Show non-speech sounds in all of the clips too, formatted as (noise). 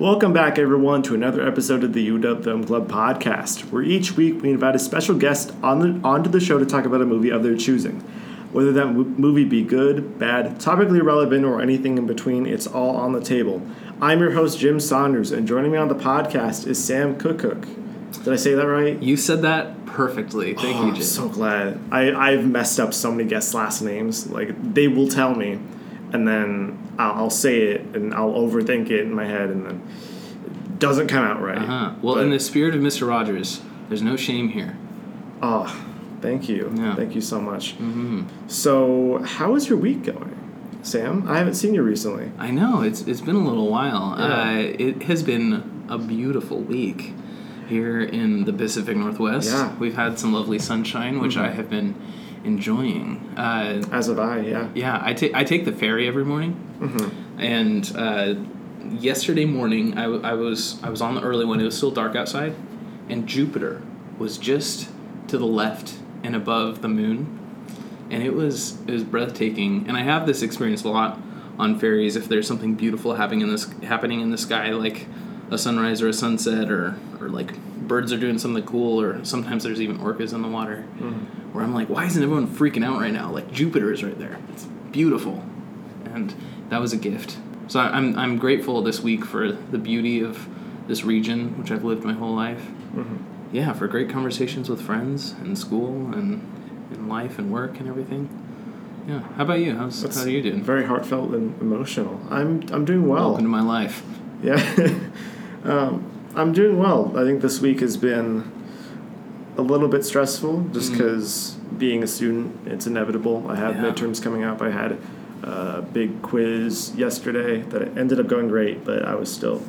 Welcome back, everyone, to another episode of the UW Film Club podcast, where each week we invite a special guest on the, onto the show to talk about a movie of their choosing. Whether that mo- movie be good, bad, topically relevant, or anything in between, it's all on the table. I'm your host, Jim Saunders, and joining me on the podcast is Sam Koekoek. Did I say that right? You said that perfectly. Thank Oh, you, I'm Jim. so glad. I, I've messed up so many guests' last names. Like, they will tell me, and then I'll, I'll say it, and I'll overthink it in my head, and then it doesn't come out right. uh-huh. Well, But- in the spirit of Mr. Rogers, there's no shame here. Oh, thank you. Yeah. Thank you so much. hmm So, how is your week going, Sam? I haven't seen you recently. I know it's it's been a little while. Yeah. Uh, it has been a beautiful week here in the Pacific Northwest. Yeah. Mm-hmm. We've had some lovely sunshine, which I have been enjoying. Uh, As have I, yeah. yeah, I take I take the ferry every morning, Mm-hmm. and uh, yesterday morning I, w- I was I was on the early one. It was still dark outside, and Jupiter was just to the left and above the moon, and it was it was breathtaking. And I have this experience a lot on ferries. If there's something beautiful happening in this happening in the sky, like a sunrise or a sunset, or or like birds are doing something cool, or sometimes there's even orcas in the water, where I'm like, why isn't everyone freaking out right now? Like Jupiter is right there. It's beautiful and that was a gift. So I- I'm I'm grateful this week for the beauty of this region, which I've lived my whole life. Yeah, for great conversations with friends and school and in life and work and everything. Yeah. How about you? How's That's how are you doing? Very heartfelt and emotional. I'm I'm doing well. Welcome to my life. Yeah. (laughs) um, I'm doing well. I think this week has been a little bit stressful just because being a student, it's inevitable. I have Yeah. midterms coming up. I had a big quiz yesterday that ended up going great, but I was still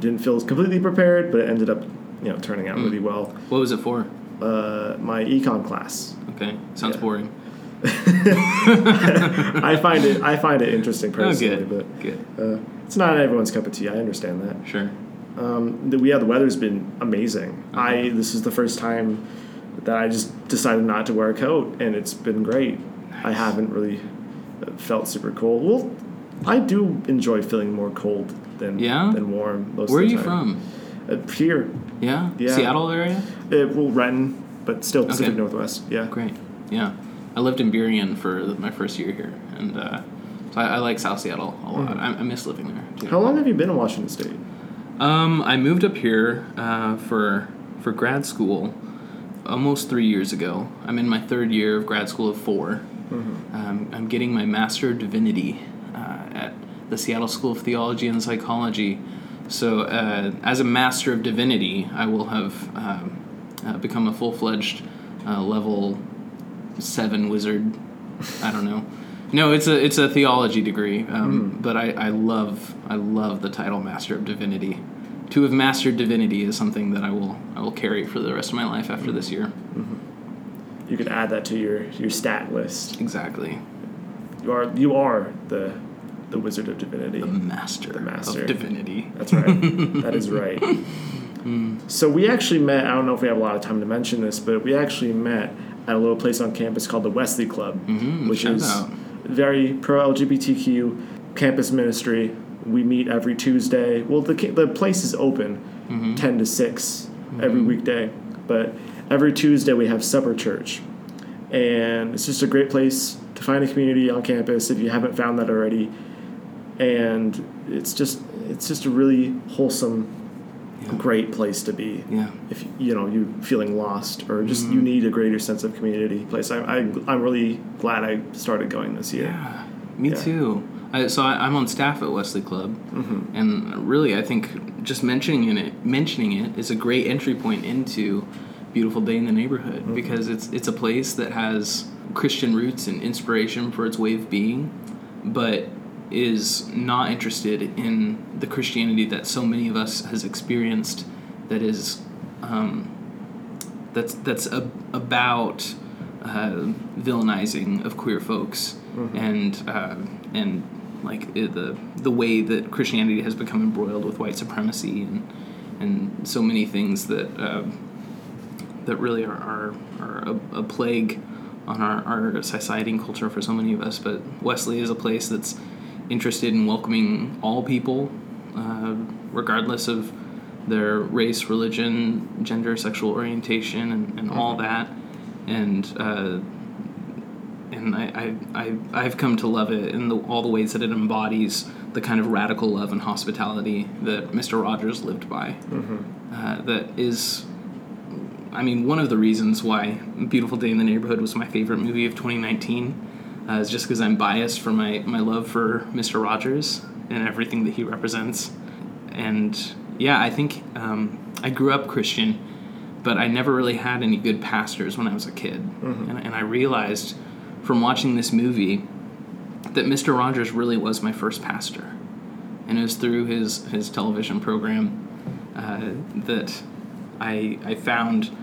didn't feel completely prepared, but it ended up, you know, turning out Mm. really well. What was it for? Uh, my econ class. Okay. Sounds Yeah. boring. (laughs) I find it I find it interesting Oh, personally, good. but Good. uh, it's not everyone's cup of tea. I understand that. Sure. Um, the, yeah, the weather's been amazing. Uh-huh. I this is the first time that I just decided not to wear a coat, and it's been great. I haven't really uh, felt super cold. Well, I do enjoy feeling more cold than Yeah? than warm. Most Where are of the you time. from? Uh, here, Yeah? Yeah. Seattle area? it will Renton, but still Pacific Okay. Northwest. Yeah. Great. Yeah. I lived in Burien for my first year here, and uh, so I, I like South Seattle a lot. I, I miss living there. Too. How long have you been in Washington State? Um, I moved up here uh, for for grad school almost three years ago. I'm in my third year of grad school of 4 Um, I'm getting my Master of Divinity uh, at the Seattle School of Theology and Psychology. So, uh, as a Master of Divinity, I will have um, uh, become a full fledged uh, level seven wizard. I don't know. (laughs) No, it's a it's a theology degree, um, but I, I love I love the title Master of Divinity. To have mastered divinity is something that I will I will carry for the rest of my life after this year. You could add that to your your stat list. Exactly, You are you are the the Wizard of Divinity. the master, The master. of divinity. That's right. (laughs) that is right. So we actually met. I don't know if we have a lot of time to mention this, but we actually met at a little place on campus called the Wesley Club, Mhm, which shout is out. Very pro LGBTQ campus ministry. We meet every Tuesday. Well, the the place is open Mm-hmm. ten to 6 every weekday, but every Tuesday we have supper church, and it's just a great place to find a community on campus if you haven't found that already. And it's just it's just a really wholesome Yeah. great place to be Yeah, if you know you feeling lost or just Mm-hmm. you need a greater sense of community place I, I, i'm really glad i started going this year yeah, me Yeah. too. I, so I, I'm on staff at Wesley Club, Mm-hmm. and really, I think just mentioning it mentioning it is a great entry point into beautiful day in the neighborhood Mm-hmm. because it's it's a place that has Christian roots and inspiration for its way of being, but is not interested in the Christianity that so many of us has experienced. That is, um, that's that's a, about uh, villainizing of queer folks and uh, and like the the way that Christianity has become embroiled with white supremacy and and so many things that uh, that really are are, are a, a plague on our, our society and culture for so many of us. But Wesley is a place that's interested in welcoming all people, uh, regardless of their race, religion, gender, sexual orientation, and, and all that. And uh, and I, I, I, I've come to love it in the, all the ways that it embodies the kind of radical love and hospitality that Mr. Rogers lived by. Uh, that is, I mean, one of the reasons why Beautiful Day in the Neighborhood was my favorite movie of 2019 uh, is just because I'm biased for my, my love for Mr. Rogers and everything that he represents. And yeah, I think um, I grew up Christian, but I never really had any good pastors when I was a kid. And, and I realized from watching this movie that Mr. Rogers really was my first pastor. And it was through his, his television program uh, that I, I found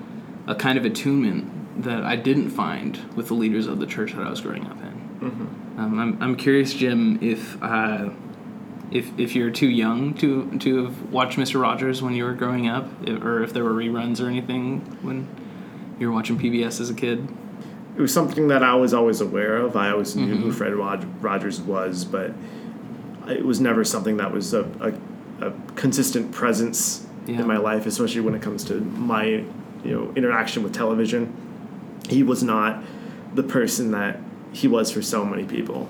a kind of attunement that I didn't find with the leaders of the church that I was growing up in. Um, I'm, I'm curious, Jim, if, uh, if if you're too young to to have watched Mr. Rogers when you were growing up, or if there were reruns or anything when you were watching PBS as a kid. it was something that I was always aware of. I always knew who Fred Rog- Rogers was, but it was never something that was a, a, a consistent presence Yeah. in my life, especially when it comes to my you know interaction with television. He was not the person that he was for so many people.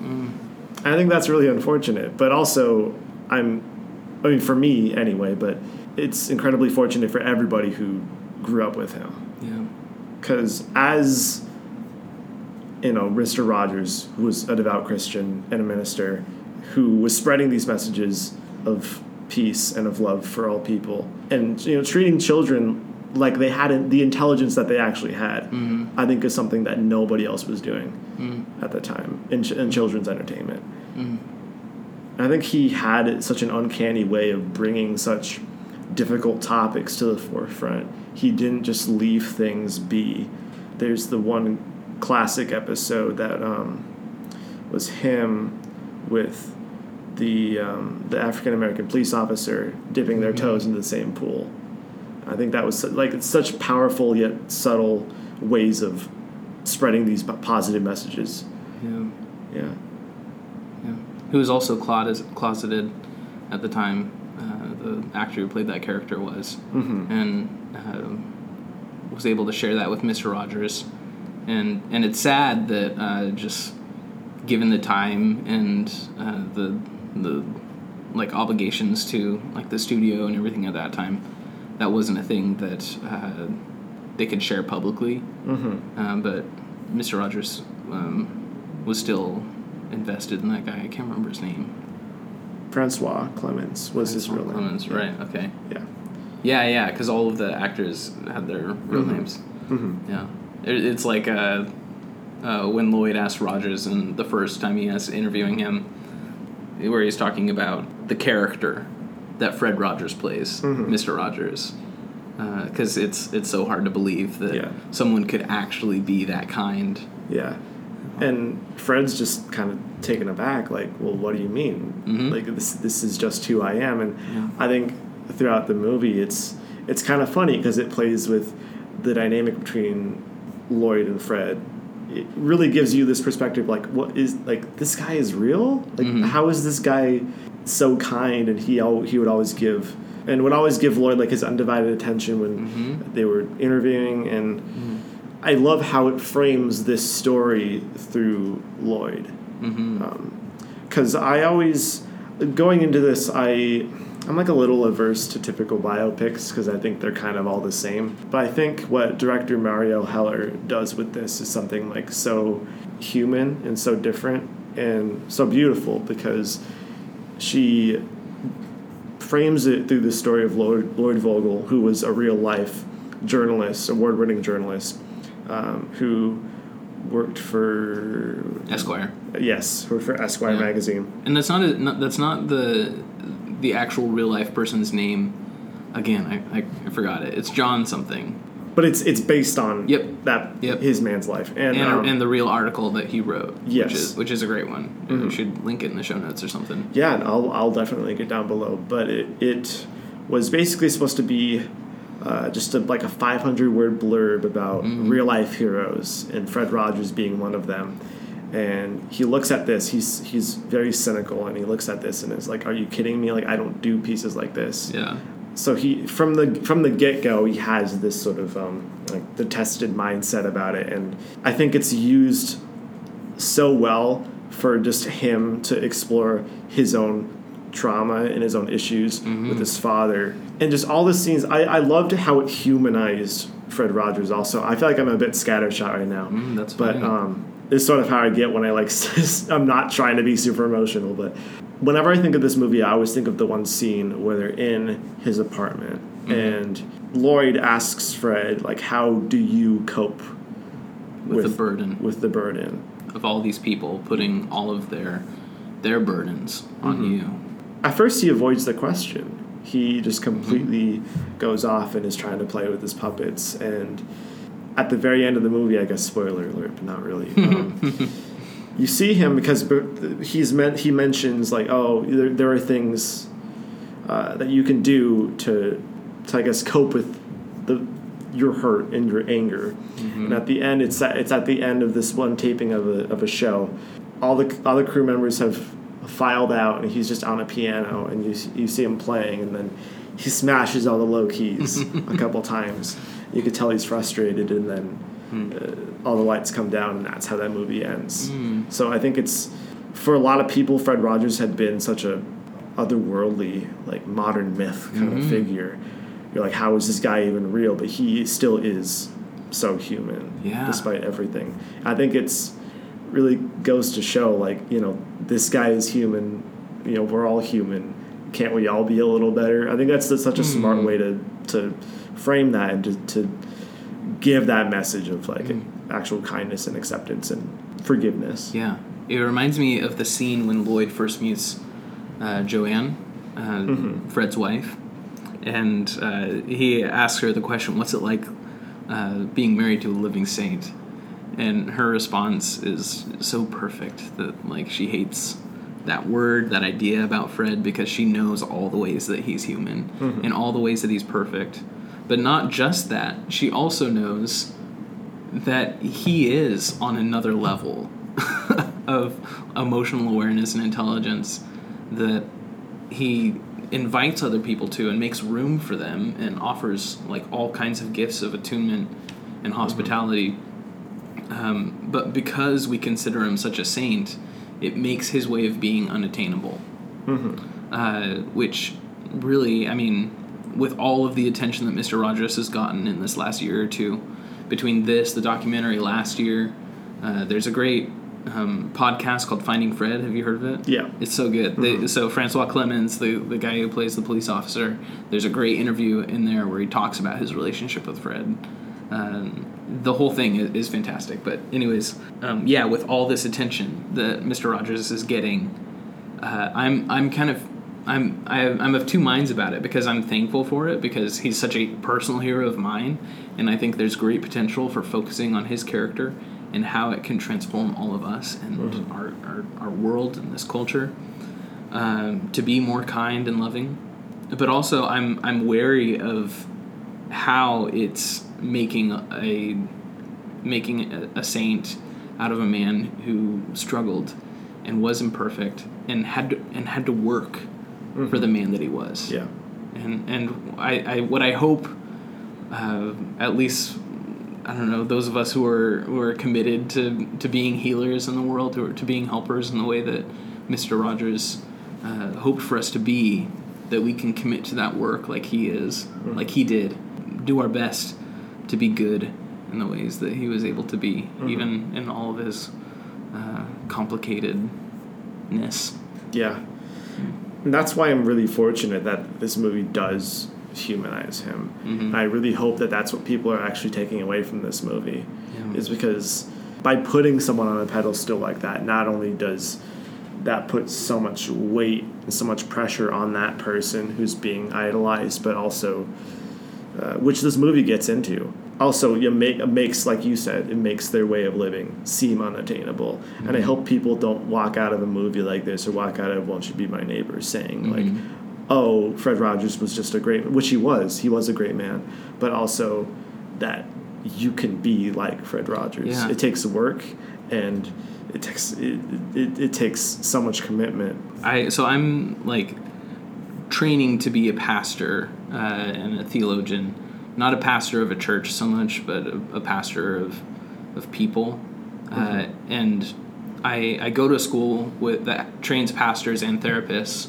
I think that's really unfortunate, but also I'm I mean for me anyway, but it's incredibly fortunate for everybody who grew up with him Yeah. because as you know, Mr. Rogers who was a devout Christian and a minister who was spreading these messages of peace and of love for all people, and you know, treating children like they hadn't the intelligence that they actually had. I think is something that nobody else was doing at the time in, ch- in children's entertainment. And I think he had such an uncanny way of bringing such difficult topics to the forefront. He didn't just leave things be. There's the one classic episode that um, was him with the um, the African American police officer dipping their toes into the same pool. I think that was like it's such powerful yet subtle ways of spreading these positive messages. Yeah. Yeah. Yeah. Who was also closeted at the time. Uh, the actor who played that character was, and um, was able to share that with Mister Rogers, and and it's sad that uh, just given the time and uh, the the like obligations to like the studio and everything at that time, that wasn't a thing that uh, they could share publicly. Mm-hmm. Um, but Mr. Rogers um, was still invested in that guy. I can't remember his name. Francois Clemmons was his real name. Clemmons, right? Okay. Yeah. Yeah, yeah, because all of the actors had their real Mhm. names. Mm-hmm. Yeah, it, it's like uh, uh, when Lloyd asked Rogers, and the first time he was interviewing him, where he's talking about the character that Fred Rogers plays, Mhm. Mister Rogers, because it's it's so hard to believe that Yeah. someone could actually be that kind. Yeah. And Fred's just kind of taken aback, like, well, what do you mean? Mhm. Like this, this is just who I am. And Yeah. I think throughout the movie, it's it's kind of funny because it plays with the dynamic between Lloyd and Fred. It really gives you this perspective, like, what is like this guy is real? Like, Mhm. how is this guy so kind? And he al- he would always give and would always give Lloyd like his undivided attention when Mhm. they were interviewing and. I love how it frames this story through Lloyd. Mm-hmm. Because I always, going into this, I, I'm like a little averse to typical biopics because I think they're kind of all the same. But I think what director Marielle Heller does with this is something like so human and so different and so beautiful because she frames it through the story of Lloyd, Lloyd Vogel, who was a real life journalist, award winning journalist, um, who worked for Esquire. yes, worked for Esquire Yeah. magazine. And that's not, a, not that's not the the actual real life person's name. Again, I, I, I forgot it. It's John something. But it's it's based on Yep. that Yep. his man's life and, And, um, and the real article that he wrote, Yes. which is which is a great one. Mhm. We should link it in the show notes or something. yeah, and I'll I'll definitely link it down below. But it it was basically supposed to be uh, just a, like a 500 word blurb about Mhm. real life heroes and Fred Rogers being one of them. and he looks at this. He's he's very cynical, and he looks at this and is like, "Are you kidding me? Like I don't do pieces like this." Yeah. So he from the from the get go he has this sort of um, like the tested mindset about it, and I think it's used so well for just him to explore his own trauma and his own issues with his father. And just all the scenes I, I loved how it humanized fred rogers also. I feel like i'm a bit scattershot right now. Mm, that's but fine. um, it's sort of how i get when i like (laughs) i'm not trying to be super emotional but whenever i think of this movie i always think of the one scene where they're in his apartment Mm-hmm. and lloyd asks fred like how do you cope with, the burden with the burden of all these people putting all of their their burdens on Mm-hmm. you. At first, he avoids the question. He just completely goes off and is trying to play with his puppets. And at the very end of the movie, I guess spoiler alert, but not really. Um, (laughs) you see him because he's meant he mentions like, oh, there, there are things uh, that you can do to, to I guess cope with the your hurt and your anger. And at the end, it's at, it's at the end of this one taping of a, of a show. All the all the crew members have filed out, and he's just on a piano, and you you see him playing, and then he smashes all the low keys (laughs) a couple times. You could tell he's frustrated, and then uh, all the lights come down, and that's how that movie ends. Hmm. So I think it's for a lot of people, Fred Rogers had been such a otherworldly, like modern myth kind of hmm. figure. You're like, how is this guy even real? But he still is so human, Yeah. despite everything. I think it's really goes to show, like, you know, this guy is human. You know, we're all human. Can't we all be a little better? I think that's such a smart hmm. way to to frame that and to, to give that message of like actual kindness and acceptance and forgiveness. Yeah, it reminds me of the scene when Lloyd first meets uh, Joanne, uh, Mm-hmm. Fred's wife, and uh, he asks her the question, "What's it like uh, being married to a living saint?" And her response is so perfect that like she hates that word, that idea about Fred because she knows all the ways that he's human and all the ways that he's perfect. But not just that, she also knows that he is on another level (laughs) of emotional awareness and intelligence that he invites other people to and makes room for them and offers like all kinds of gifts of attunement and hospitality. Um, but because we consider him such a saint it makes his way of being unattainable. Uh, which really, I mean, with all of the attention that Mr. Rogers has gotten in this last year or two, between this, the documentary last year, uh, there's a great um, podcast called Finding Fred. Have you heard of it? Yeah. It's so good. They, so Francois Clemmons, the, the guy who plays the police officer, there's a great interview in there where he talks about his relationship with Fred. Um, the whole thing is, is fantastic. But anyways, um, yeah, with all this attention that Mr. Rogers is getting, uh, I'm I'm kind of I'm I, I'm of two minds about it because I'm thankful for it because he's such a personal hero of mine, and I think there's great potential for focusing on his character and how it can transform all of us and our, our our world and this culture um, to be more kind and loving. But also, I'm I'm wary of how it's making a making a, a saint out of a man who struggled and was imperfect and had to, and had to work for the man that he was. Yeah. And and I, I what I hope, uh, at least I don't know those of us who are who are committed to to being healers in the world, who are to being helpers in the way that Mr. Rogers uh, hoped for us to be, that we can commit to that work like he is, like he did, do our best to be good in the ways that he was able to be, even in all of his uh, complicatedness. Yeah. And that's why I'm really fortunate that this movie does humanize him. And I really hope that that's what people are actually taking away from this movie. Yeah. Is because by putting someone on a pedestal like that, not only does that put so much weight and so much pressure on that person who's being idolized, but also, uh, which this movie gets into. Also, you make it makes like you said, it makes their way of living seem unattainable. And I hope people don't walk out of a movie like this or walk out of "Won't You Be My Neighbor" saying like, "Oh, Fred Rogers was just a great," which he was. He was a great man, but also that you can be like Fred Rogers. Yeah. It takes work, and it takes it, it, it takes so much commitment. I so I'm like training to be a pastor uh, and a theologian, not a pastor of a church so much, but a, a pastor of of people, uh, and I I go to a school with that trains pastors and therapists.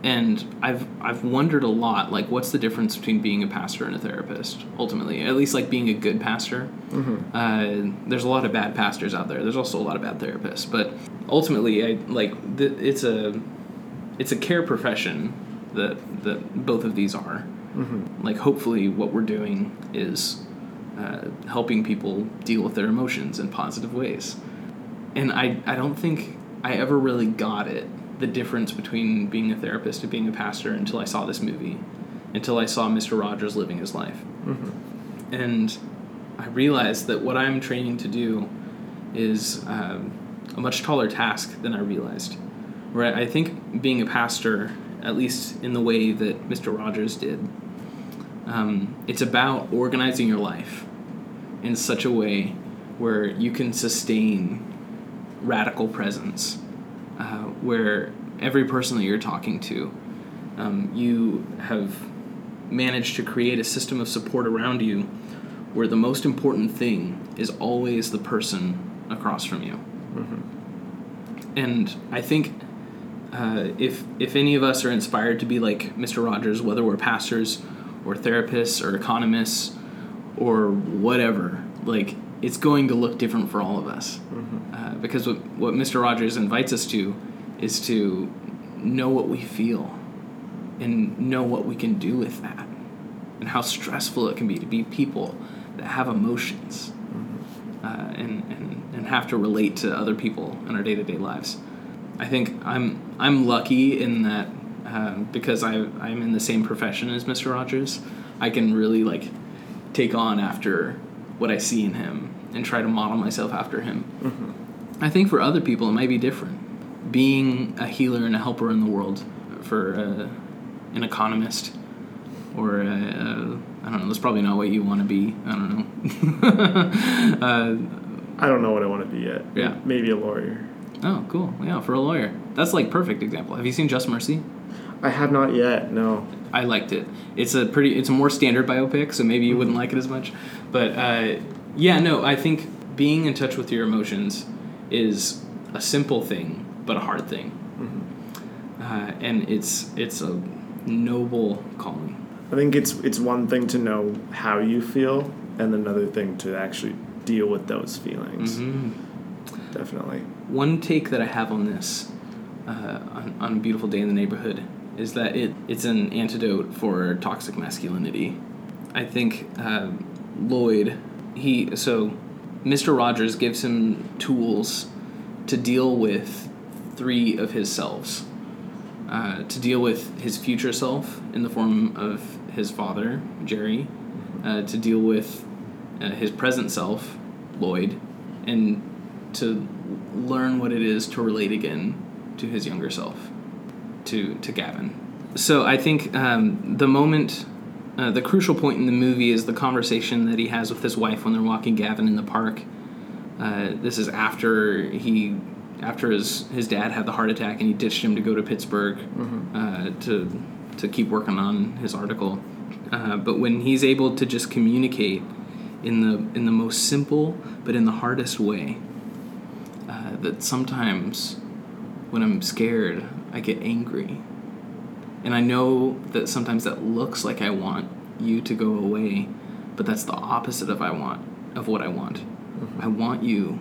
And I've I've wondered a lot, like, what's the difference between being a pastor and a therapist? Ultimately, at least like being a good pastor. Uh, there's a lot of bad pastors out there. There's also a lot of bad therapists, but ultimately, I like th- it's a it's a care profession that that both of these are. Like, hopefully, what we're doing is uh, helping people deal with their emotions in positive ways. And I I don't think I ever really got it the difference between being a therapist and being a pastor until I saw this movie, until I saw Mr. Rogers living his life and I realized that what I'm training to do is um, a much taller task than I realized. Where I think being a pastor, at least in the way that Mr. Rogers did, um, it's about organizing your life in such a way where you can sustain radical presence, uh, where every person that you're talking to, um, you have managed to create a system of support around you where the most important thing is always the person across from you. And I think uh, if if any of us are inspired to be like Mr. Rogers, whether we're pastors or therapists or economists or whatever, like it's going to look different for all of us. Uh, because what, what Mr. Rogers invites us to is to know what we feel and know what we can do with that and how stressful it can be to be people that have emotions uh, and, and, and have to relate to other people in our day-to-day lives i think i'm i'm lucky in that um, because I, i'm in the same profession as mr rogers i can really like take on after what i see in him and try to model myself after him i think for other people it might be different being a healer and a helper in the world for uh, an economist or uh, uh, I don't know. That's probably not what you want to be. I don't know. (laughs) uh, I don't know what I want to be yet. Yeah. Maybe a lawyer. oh, cool. Yeah, for a lawyer, that's like perfect example. Have you seen Just Mercy? I have not yet. No. I liked it. It's a pretty. It's a more standard biopic, so maybe you wouldn't like it as much. But uh, yeah, no. I think being in touch with your emotions is a simple thing, but a hard thing. Uh, and it's it's a noble calling. I think it's it's one thing to know how you feel, and another thing to actually deal with those feelings. Mm-hmm. Definitely. One take that I have on this, uh, on, on a beautiful day in the neighborhood, is that it it's an antidote for toxic masculinity. I think uh, Lloyd, he so Mr. Rogers gives him tools to deal with three of his selves. Uh, to deal with his future self in the form of his father, Jerry, uh, to deal with uh, his present self, Lloyd, and to learn what it is to relate again to his younger self, to to Gavin. So I think um, the moment, uh, the crucial point in the movie is the conversation that he has with his wife when they're walking Gavin in the park. Uh, this is after he, after his his dad had the heart attack and he ditched him to go to Pittsburgh uh, to to keep working on his article. Uh, but when he's able to just communicate in the in the most simple but in the hardest way, uh, that sometimes when I'm scared, I get angry. And I know that sometimes that looks like I want you to go away, but that's the opposite of I want of what I want. I want you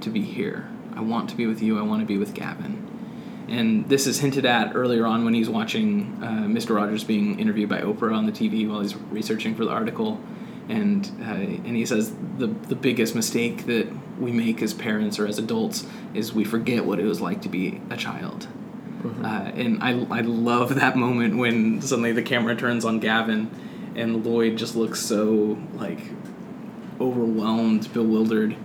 to be here. I want to be with you. I want to be with Gavin. And this is hinted at earlier on when he's watching uh, Mr. Rogers being interviewed by Oprah on the TV while he's researching for the article. And, uh, and he says the, the biggest mistake that we make as parents or as adults is we forget what it was like to be a child. Uh, and I, I love that moment when suddenly the camera turns on Gavin and Lloyd just looks so like overwhelmed, bewildered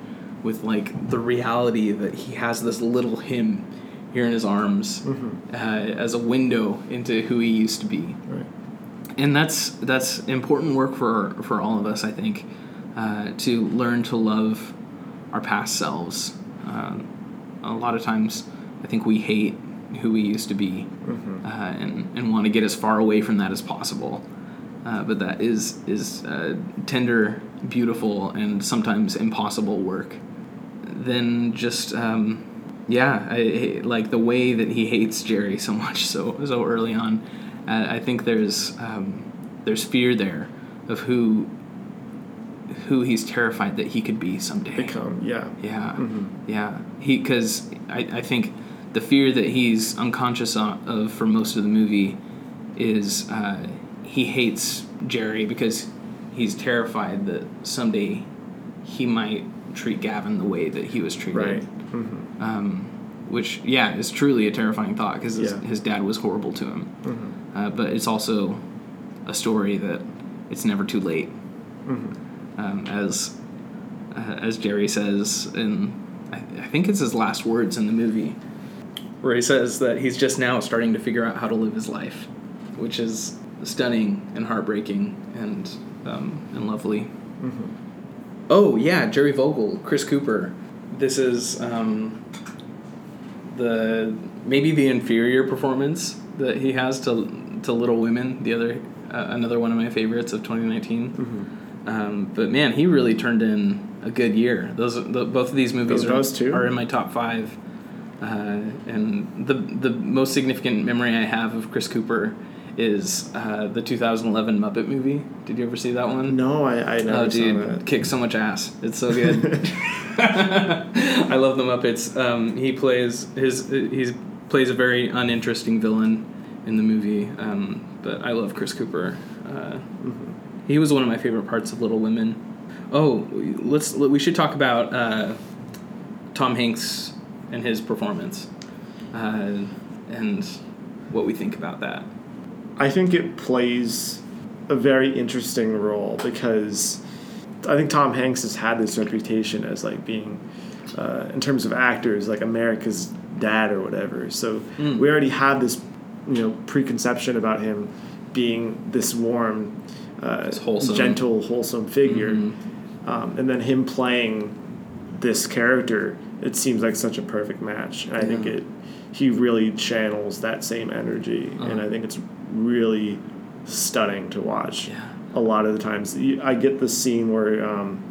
with like the reality that he has this little him here in his arms uh, as a window into who he used to be. Right. And that's that's important work for for all of us, I think, uh, to learn to love our past selves, Um, a lot of times, I think we hate who we used to be Mm-hmm. uh, and and want to get as far away from that as possible. Uh, but that is is uh, tender, beautiful, and sometimes impossible work. Then just um, yeah, I, I- like the way that he hates Jerry so much so so early on. Uh, I think there's um, there's fear there of who who he's terrified that he could be someday. Become yeah. Yeah, Mhm. yeah. He because I, I think the fear that he's unconscious of for most of the movie is uh, he hates Jerry because he's terrified that someday he might treat Gavin the way that he was treated. Right. hmm Um, which yeah is truly a terrifying thought because his, Yeah. his dad was horrible to him. hmm Uh, but it's also a story that it's never too late hmm um, as uh, as Jerry says in I, I think it's his last words in the movie, where he says that he's just now starting to figure out how to live his life, which is stunning and heartbreaking and um, and lovely. hmm Oh yeah, Jerry Vogel, Chris Cooper. This is um, the maybe the inferior performance that he has to to Little Women. The other uh, another one of my favorites of 2019. hmm Um, but man, he really turned in a good year. Those the, both of these movies Those- are, those are in my top five. Uh, and the the most significant memory I have of Chris Cooper is uh, the 2011 Muppet movie. Did you ever see that one? No, I, I never Oh, saw dude, that. kicks so much ass. It's so good. (laughs) (laughs) I love the Muppets. Um, he plays his he plays a very uninteresting villain in the movie, um, but I love Chris Cooper. Uh, Mhm. he was one of my favorite parts of Little Women. Oh, let's we should talk about uh, Tom Hanks and his performance, uh, and what we think about that. I think it plays a very interesting role because I think Tom Hanks has had this reputation as like being, uh, in terms of actors, like America's dad or whatever. So Mm. we already have this, you know, preconception about him being this warm, uh, wholesome. gentle, wholesome figure, Mhm. um, and then him playing this character. It seems like such a perfect match, and I think it he really channels that same energy, and Uh-huh. I think it's really stunning to watch. Yeah. A lot of the times, I get the scene where um,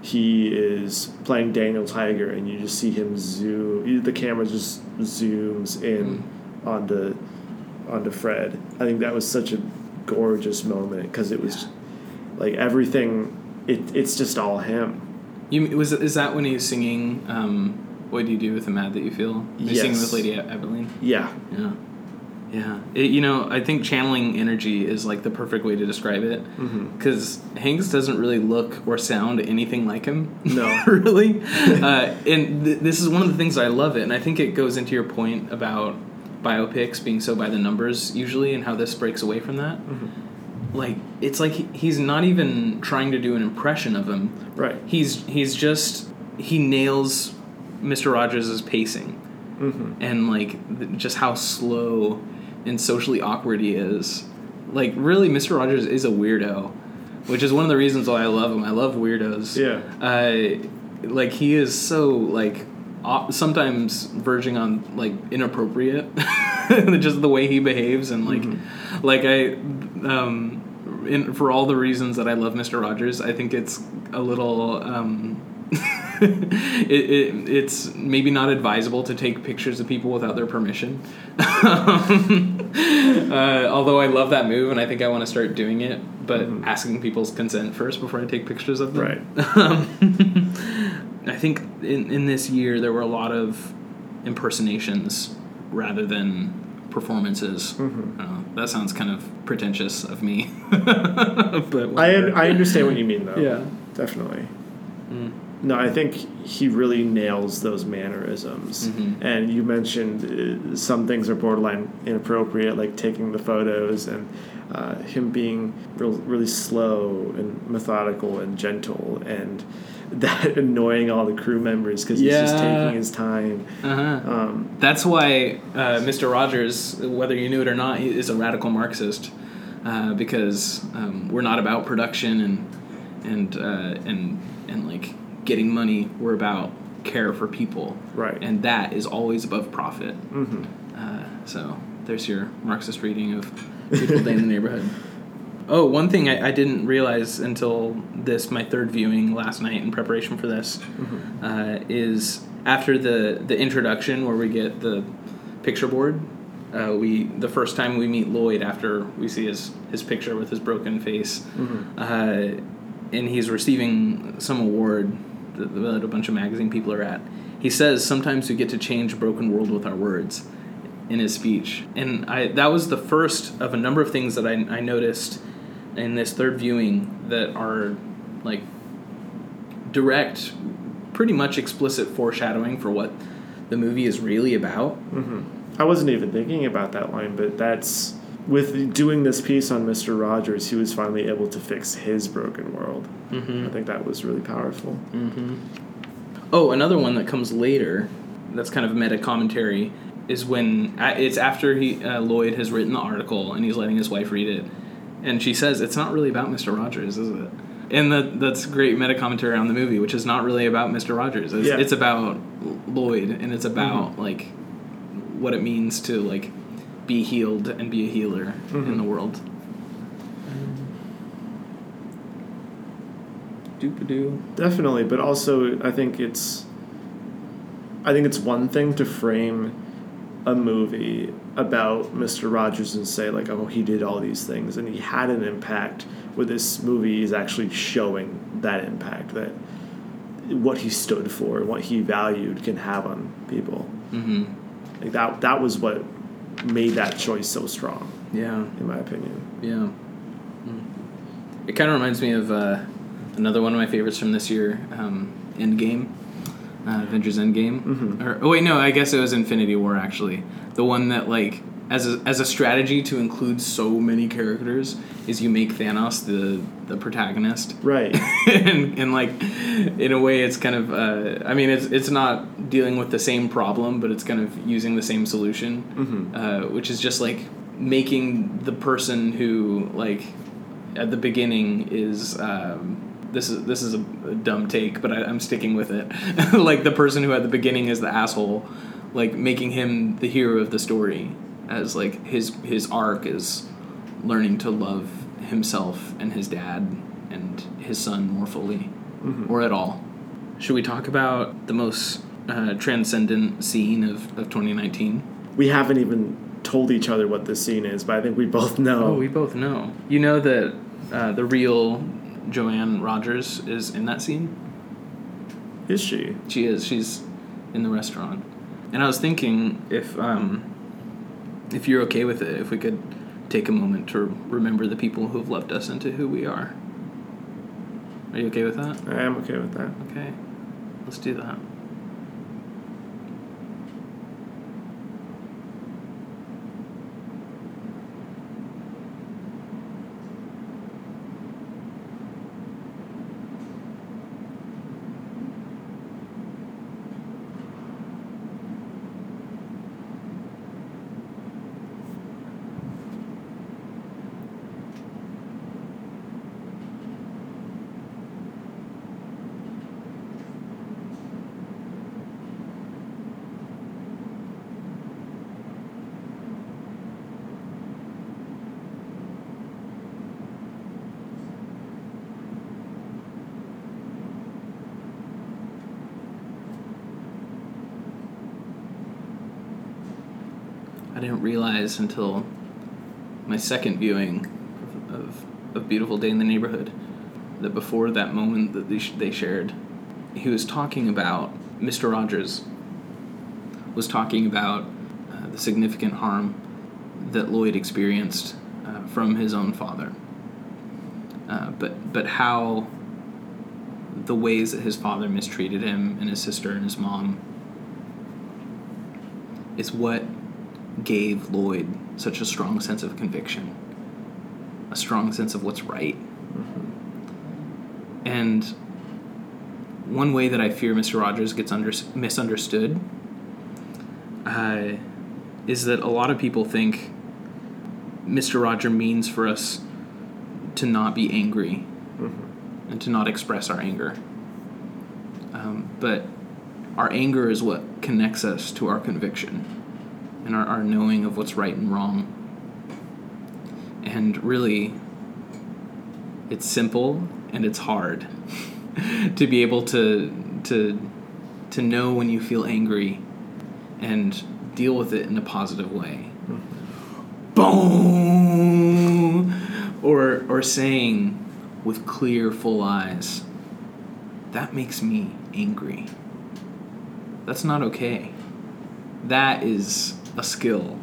he is playing Daniel Tiger, and you just see him zoom. The camera just zooms in Mm. onto onto Fred. I think that was such a gorgeous moment because it was Yeah. like everything. It it's just all him. You was is that when he's singing? Um, what do you do with the mad that you feel? He's singing with Lady Aberlin. Yeah. Yeah, yeah. It, you know, I think channeling energy is like the perfect way to describe it. Because Hanks doesn't really look or sound anything like him. No. (laughs) really. uh, and th- this is one of the things I love it, and I think it goes into your point about biopics being so by the numbers usually, and how this breaks away from that. Like it's like he, he's not even trying to do an impression of him. Right. He's he's just he nails Mr. Rogers' pacing hmm and like th- just how slow and socially awkward he is. Like really, Mr. Rogers is a weirdo, which is one of the reasons why I love him. I love weirdos. Yeah. Uh, like he is so like sometimes verging on like inappropriate, (laughs) (laughs) just the way he behaves and like like I um in for all the reasons that I love Mr. Rogers, I think it's a little um (laughs) it, it, it's maybe not advisable to take pictures of people without their permission. Um, (laughs) uh, although I love that move and I think I want to start doing it, but Mhm. asking people's consent first before I take pictures of them. Right. Um, I think in, in this year there were a lot of impersonations rather than performances. Mhm. Uh, that sounds kind of pretentious of me, (laughs) but I whatever. I understand what you mean though. Yeah. Definitely. Mm. No, I think he really nails those mannerisms. Mhm. And you mentioned uh, some things are borderline inappropriate, like taking the photos and uh, him being real, really slow and methodical and gentle and (laughs) that annoying all the crew members because he's just taking his time. Uh-huh. Um, That's why uh, Mr. Rogers, whether you knew it or not, is a radical Marxist uh, because um, we're not about production and and uh, and and like getting money. We're about care for people, Right. And that is always above profit. hmm Uh, so there's your Marxist reading of Beautiful Day in the Neighborhood. Oh, one thing I, I didn't realize until this, my third viewing last night in preparation for this, uh, is after the, the introduction where we get the picture board. Uh, we the first time we meet Lloyd after we see his, his picture with his broken face, uh, and he's receiving some award that, that a bunch of magazine people are at. He says sometimes we get to change a broken world with our words in his speech. And I that was the first of a number of things that I, I noticed in this third viewing that are like direct, pretty much explicit foreshadowing for what the movie is really about. I wasn't even thinking about that line, but that's with doing this piece on Mr. Rogers, he was finally able to fix his broken world. Mm-hmm. I think that was really powerful. Oh, another one that comes later, that's kind of meta commentary, is when it's after he uh, Lloyd has written the article and he's letting his wife read it, and she says it's not really about Mister Rogers, is it? And that that's great meta commentary on the movie, which is not really about Mister Rogers. It's, Yeah. it's about Lloyd, and it's about like what it means to like be healed and be a healer in the world. Doopadoo. Definitely, but also I think it's I think it's one thing to frame a movie about Mr. Rogers and say like, oh, he did all these things and he had an impact. Where this movie is actually showing that impact that what he stood for and what he valued can have on people. Mm-hmm. Like that that was what made that choice so strong, Yeah. in my opinion. Yeah. Mm. It kind of reminds me of uh, another one of my favorites from this year, um, Endgame, uh, Avengers Endgame. Mhm. Or oh wait, no, I guess it was Infinity War actually. The one that like as a, as a strategy to include so many characters is you make Thanos the the protagonist. Right. (laughs) and, and like in a way it's kind of uh, I mean it's it's not dealing with the same problem but it's kind of using the same solution Mhm. uh, which is just like making the person who like at the beginning is um, this is this is a, a dumb take but I, I'm sticking with it (laughs) like the person who at the beginning is the asshole like making him the hero of the story as like his his arc is learning to love himself and his dad and his son more fully Mhm. or at all. Should we talk about the most uh, transcendent scene of, of 2019? we haven't even told each other what this scene is, but I think we both know. Oh, we both know. You know that uh, the real Joanne Rogers is in that scene? is she? She is. She's in the restaurant. And I was thinking if um, if you're okay with it, if we could take a moment to remember the people who have loved us into who we are. Are you okay with that? I am okay with that. Okay, let's do that. Didn't realize until my second viewing of, of Beautiful Day in the Neighborhood that before that moment that they, sh- they shared, he was talking about Mr. Rogers was talking about uh, the significant harm that Lloyd experienced uh, from his own father, uh, but but how the ways that his father mistreated him and his sister and his mom is what gave Lloyd such a strong sense of conviction, a strong sense of what's right. And one way that I fear Mr. Rogers gets under, misunderstood uh, is that a lot of people think Mr. Roger means for us to not be angry and to not express our anger. Um, but our anger is what connects us to our conviction and our, our knowing of what's right and wrong. And really, it's simple and it's hard (laughs) to be able to to to know when you feel angry and deal with it in a positive way. Boom! Or or saying with clear, full eyes, that makes me angry. That's not okay. That is a skill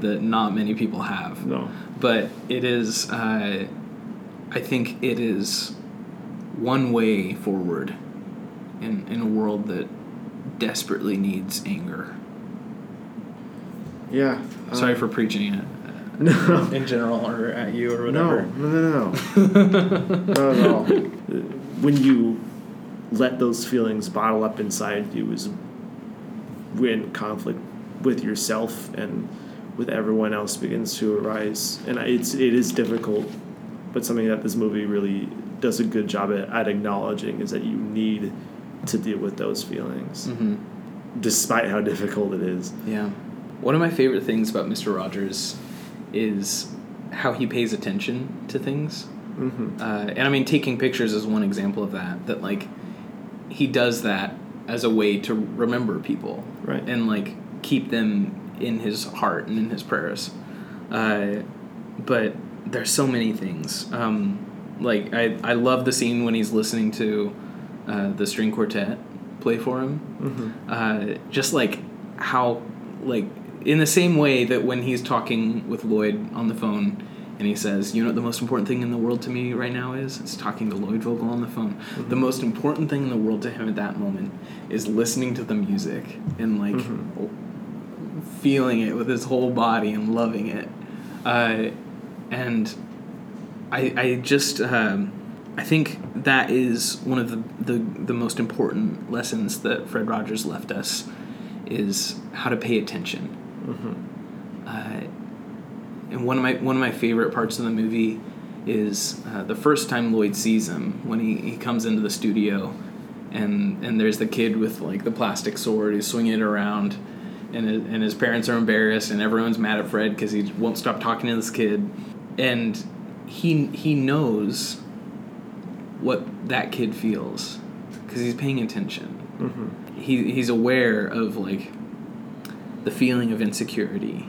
that not many people have. No. But it is, uh, I think it is one way forward in, in a world that desperately needs anger. Yeah. Sorry uh, for preaching it (laughs) No. in general or at you or No, whatever. no, no, no. (laughs) Not at all. When you let those feelings bottle up inside you is when conflict with yourself and with everyone else begins to arise. And it's it is difficult, but something that this movie really does a good job at, at acknowledging is that you need to deal with those feelings, hmm despite how difficult it is. Yeah. One of my favorite things about Mr. Rogers is how he pays attention to things. Mm-hmm. Uh, and I mean, taking pictures is one example of that. That like, he does that as a way to remember people, Right. And like keep them in his heart and in his prayers. Uh, but there's so many things. Um, like I, I love the scene when he's listening to uh, the string quartet play for him. Mm-hmm. Uh, just like how like in the same way that when he's talking with Lloyd on the phone and he says, "You know what the most important thing in the world to me right now is? It's talking to Lloyd Vogel on the phone. The most important thing in the world to him at that moment is listening to the music and like feeling it with his whole body and loving it. Uh, and I, I just um, I think that is one of the, the, the most important lessons that Fred Rogers left us is how to pay attention. Uh, and one of my one of my favorite parts of the movie is uh, the first time Lloyd sees him when he, he comes into the studio, and and there's the kid with like the plastic sword who's swinging it around, and his, and his parents are embarrassed and everyone's mad at Fred because he won't stop talking to this kid, and he he knows what that kid feels because he's paying attention. Mm-hmm. He he's aware of like the feeling of insecurity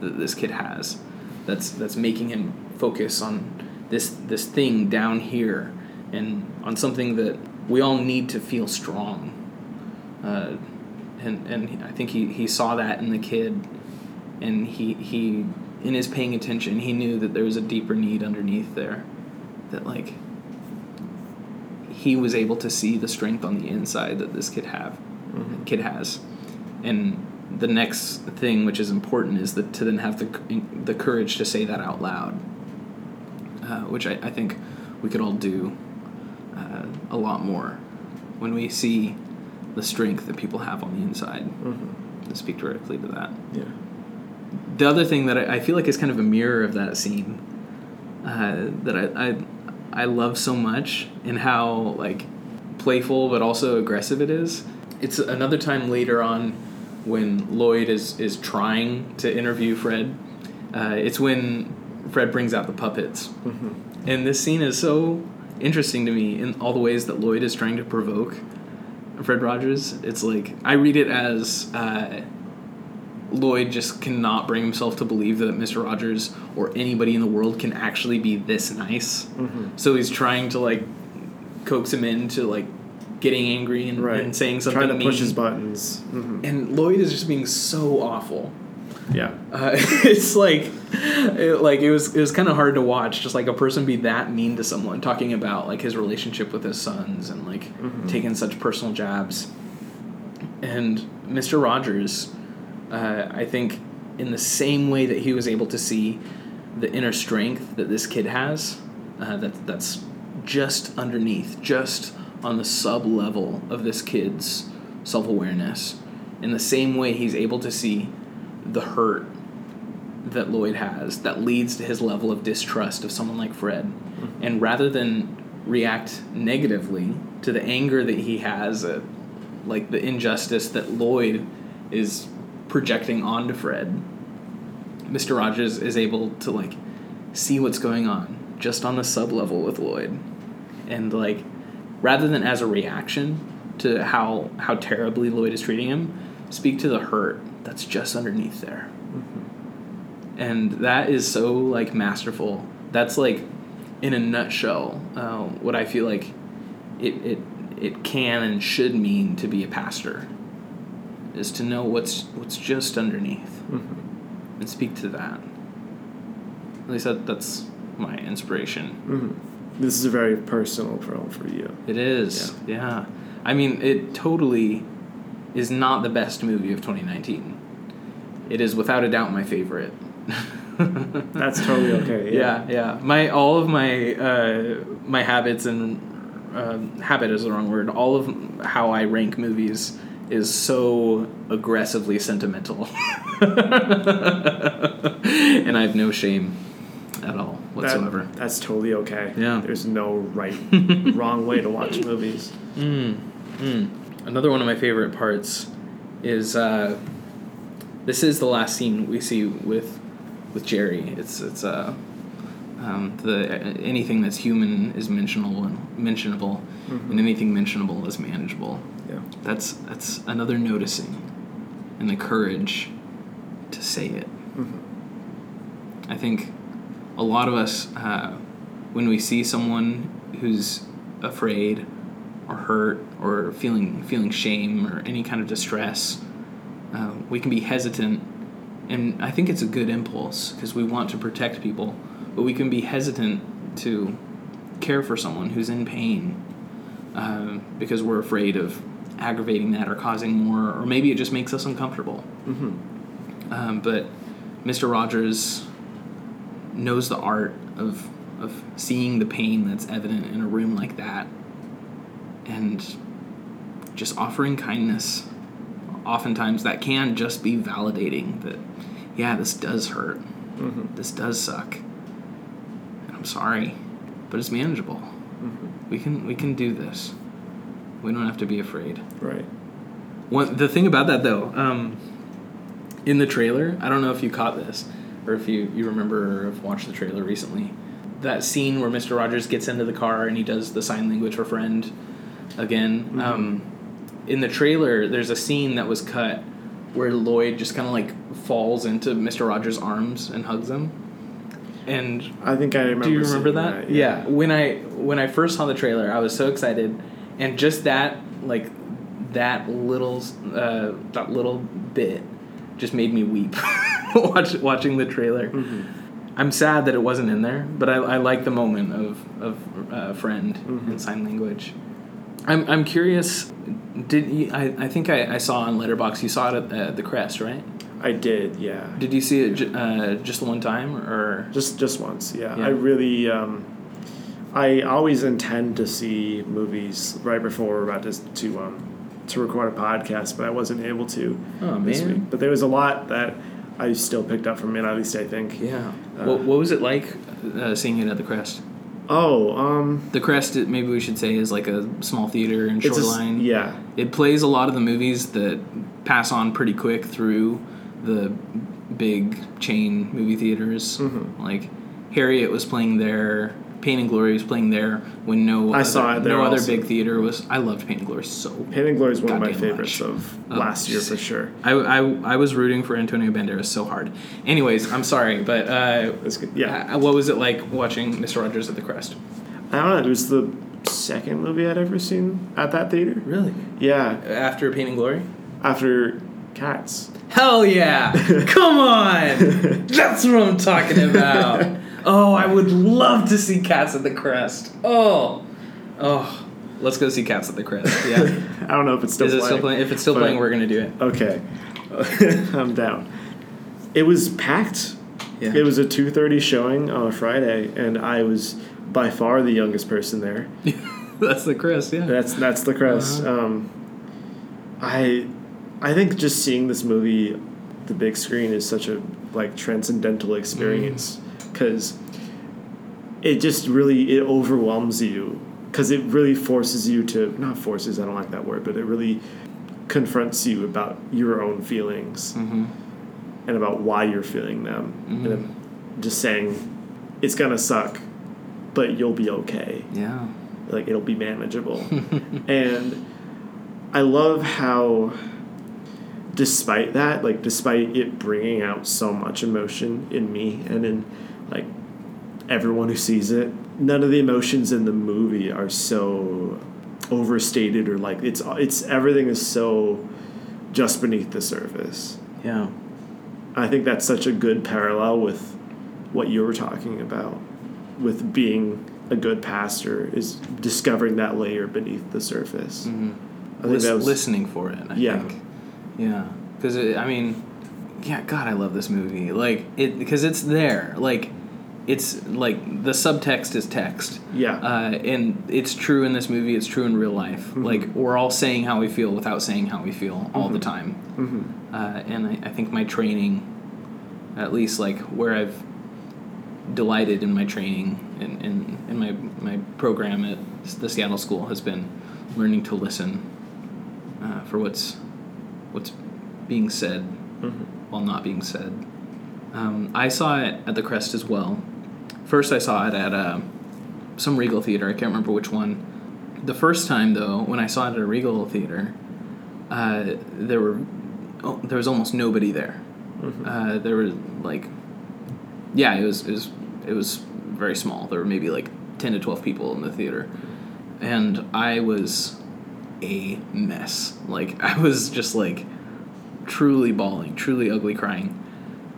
that this kid has that's that's making him focus on this this thing down here and on something that we all need to feel strong uh, and and I think he, he saw that in the kid and he he in his paying attention he knew that there was a deeper need underneath there that like he was able to see the strength on the inside that this kid have kid has. And the next thing which is important is that to then have the, the courage to say that out loud uh, which I, I think we could all do uh, a lot more. When we see the strength that people have on the inside Mm-hmm. to speak directly to that Yeah. the other thing that I, I feel like is kind of a mirror of that scene uh, that I, I I love so much and how like playful but also aggressive it is. It's another time later on when Lloyd is is trying to interview Fred. Uh, it's when Fred brings out the puppets, Mm-hmm. and this scene is so interesting to me in all the ways that Lloyd is trying to provoke Fred Rogers. It's like I read it as uh, Lloyd just cannot bring himself to believe that Mr. Rogers or anybody in the world can actually be this nice. Mm-hmm. So he's trying to like coax him into like getting angry and, Right. and saying something Trying to push his buttons. Mm-hmm. And Lloyd is just being so awful. Yeah. Uh, (laughs) it's like, it, like it was it was kind of hard to watch, just like a person be that mean to someone, talking about like his relationship with his sons and like Mhm. taking such personal jabs. And Mr. Rogers, uh, I think, in the same way that he was able to see the inner strength that this kid has, uh, that that's just underneath, just on the sub level of this kid's self awareness. In the same way, he's able to see the hurt that Lloyd has that leads to his level of distrust of someone like Fred. Mm-hmm. And rather than react negatively to the anger that he has at like the injustice that Lloyd is projecting onto Fred. Mr. Rogers is able to like see what's going on just on the sub level with Lloyd, and like rather than as a reaction to how how terribly Lloyd is treating him, speak to the hurt that's just underneath there. Mm-hmm. And that is so like masterful. That's like in a nutshell uh, what I feel like it, it it can and should mean to be a pastor is to know what's what's just underneath mm-hmm. and speak to that. At least that, that's my inspiration. Mm-hmm. This is a very personal film for you. It is, Yeah. yeah. I mean, it totally is not the best movie of 2019. It is without a doubt my favorite. (laughs) That's totally okay. yeah, yeah. My all of my uh, my habits and uh, habit is the wrong word. All of how I rank movies is so aggressively sentimental, (laughs) and I have no shame at all That- whatsoever. that's totally okay. Yeah. There's no right, (laughs) wrong way to watch movies. Another one of my favorite parts is uh, this is the last scene we see with with Jerry. It's it's uh, um, the anything that's human is mentionable and mentionable, and anything mentionable is manageable. Yeah. That's that's another noticing, and the courage to say it. I think a lot of us, uh, when we see someone who's afraid or hurt or feeling feeling shame or any kind of distress, uh, we can be hesitant, and I think it's a good impulse because we want to protect people, but we can be hesitant to care for someone who's in pain uh, because we're afraid of aggravating that or causing more, or maybe it just makes us uncomfortable. Um, but Mr. Rogers knows the art of of seeing the pain that's evident in a room like that, and just offering kindness. Oftentimes, that can just be validating that, yeah, this does hurt, this does suck, and I'm sorry, but it's manageable. We can we can do this. We don't have to be afraid. Right. One, the thing about that though, um, in the trailer, I don't know if you caught this or if you, you remember or have watched the trailer recently. That scene where Mr. Rogers gets into the car and he does the sign language for friend again. Um, in the trailer, there's a scene that was cut where Lloyd just kind of like falls into Mr. Rogers' arms and hugs him. And I think I remember. do you remember seeing that? yeah. When I when I first saw the trailer, I was so excited, and just that like that little uh, that little bit just made me weep (laughs) watch, watching the trailer. I'm sad that it wasn't in there, but I, I like the moment of of uh, friend in sign language. I'm I'm curious. Did you, I I think I, I saw on Letterboxd you saw it at uh, the Crest, right? I did. Yeah. Did you see it j- uh, just the one time or? Just just once, yeah. Yeah. I really, um, I always intend to see movies right before we're about to to um, to record a podcast, but I wasn't able to Oh, this man. week. But there was a lot that I still picked up from it. At least I think. Yeah. Uh, what, what was it like uh, seeing it at the Crest? Oh, um, The Crest, maybe we should say, is like a small theater in it's a Shoreline. yeah, It plays a lot of the movies that pass on pretty quick through the big chain movie theaters. Mm-hmm. Like Harriet was playing there. Pain and Glory was playing there when no I other, saw it there no other big theater was. I loved Pain and Glory so. Pain and Glory is one of my favorites much. of last year for sure. I, I, I was rooting for Antonio Banderas so hard. Anyways, I'm sorry, but uh. Yeah, uh, what was it like watching Mr. Rogers at the Crest? I don't know. It was the second movie I'd ever seen at that theater. Really? Yeah, After Pain and Glory? after Cats. Hell yeah! (laughs) Come on! (laughs) That's what I'm talking about. Oh, I would love to see Cats at the Crest. Oh, oh, let's go see Cats at the Crest. Yeah, (laughs) I don't know if it's still is it playing. still playing? If it's still but- playing, we're gonna do it. Okay, (laughs) I'm down. It was packed. Yeah. It was a two thirty showing on a Friday, and I was by far the youngest person there. (laughs) That's the Crest. Yeah. That's that's the crest. Uh-huh. Um, I I think just seeing this movie, the big screen is such a like transcendental experience Mm. Because it just really it overwhelms you because it really forces you to not forces I don't like that word but it really confronts you about your own feelings Mm-hmm. and about why you're feeling them. Mhm. And I'm just saying, it's gonna suck, but you'll be okay. Yeah. Like it'll be manageable. (laughs) and I love how, despite that, like despite it bringing out so much emotion in me and in like everyone who sees it, none of the emotions in the movie are so overstated or like it's it's everything is so just beneath the surface. Yeah. I think that's such a good parallel with what you were talking about with being a good pastor is discovering that layer beneath the surface. Mm-hmm. I think that was listening for it. I Yeah. think. Yeah. Because I mean, yeah. God, I love this movie. Like it because it's there. Like it's like the subtext is text. yeah. Uh, and it's true in this movie. It's true in real life. Mm-hmm. Like we're all saying how we feel without saying how we feel all the Mhm. time. hmm Uh, and I, I think my training, at least like where I've delighted in my training and in, in, my my program at the Seattle School has been learning to listen uh, for what's what's being said hmm while not being said. Um, I saw it at the Crest as well. First, I saw it at uh, some Regal theater. I can't remember which one. The first time, though, when I saw it at a Regal theater, uh, there were oh, there was almost nobody there. Mhm. Uh, there were like, yeah, it was it was it was very small. There were maybe like ten to twelve people in the theater, and I was a mess. Like (laughs) I was just like truly bawling, truly ugly crying.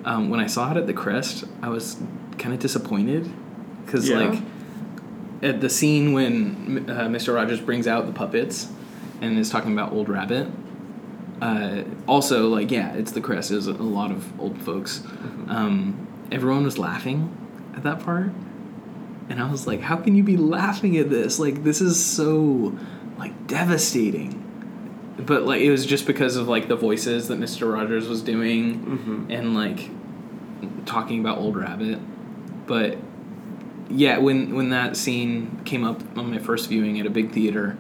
Um, when I saw it at the Crest, I was kind of disappointed because Yeah. like at the scene when uh, Mr. Rogers brings out the puppets and is talking about Old Rabbit. Uh, also, like yeah, it's the Crest. There's a, lot of old folks. Um, everyone was laughing at that part, and I was like, "How can you be laughing at this? Like this is so like devastating." But like it was just because of like the voices that Mr. Rogers was doing hmm and like talking about Old Rabbit. But yeah, when when that scene came up on my first viewing at a big theater,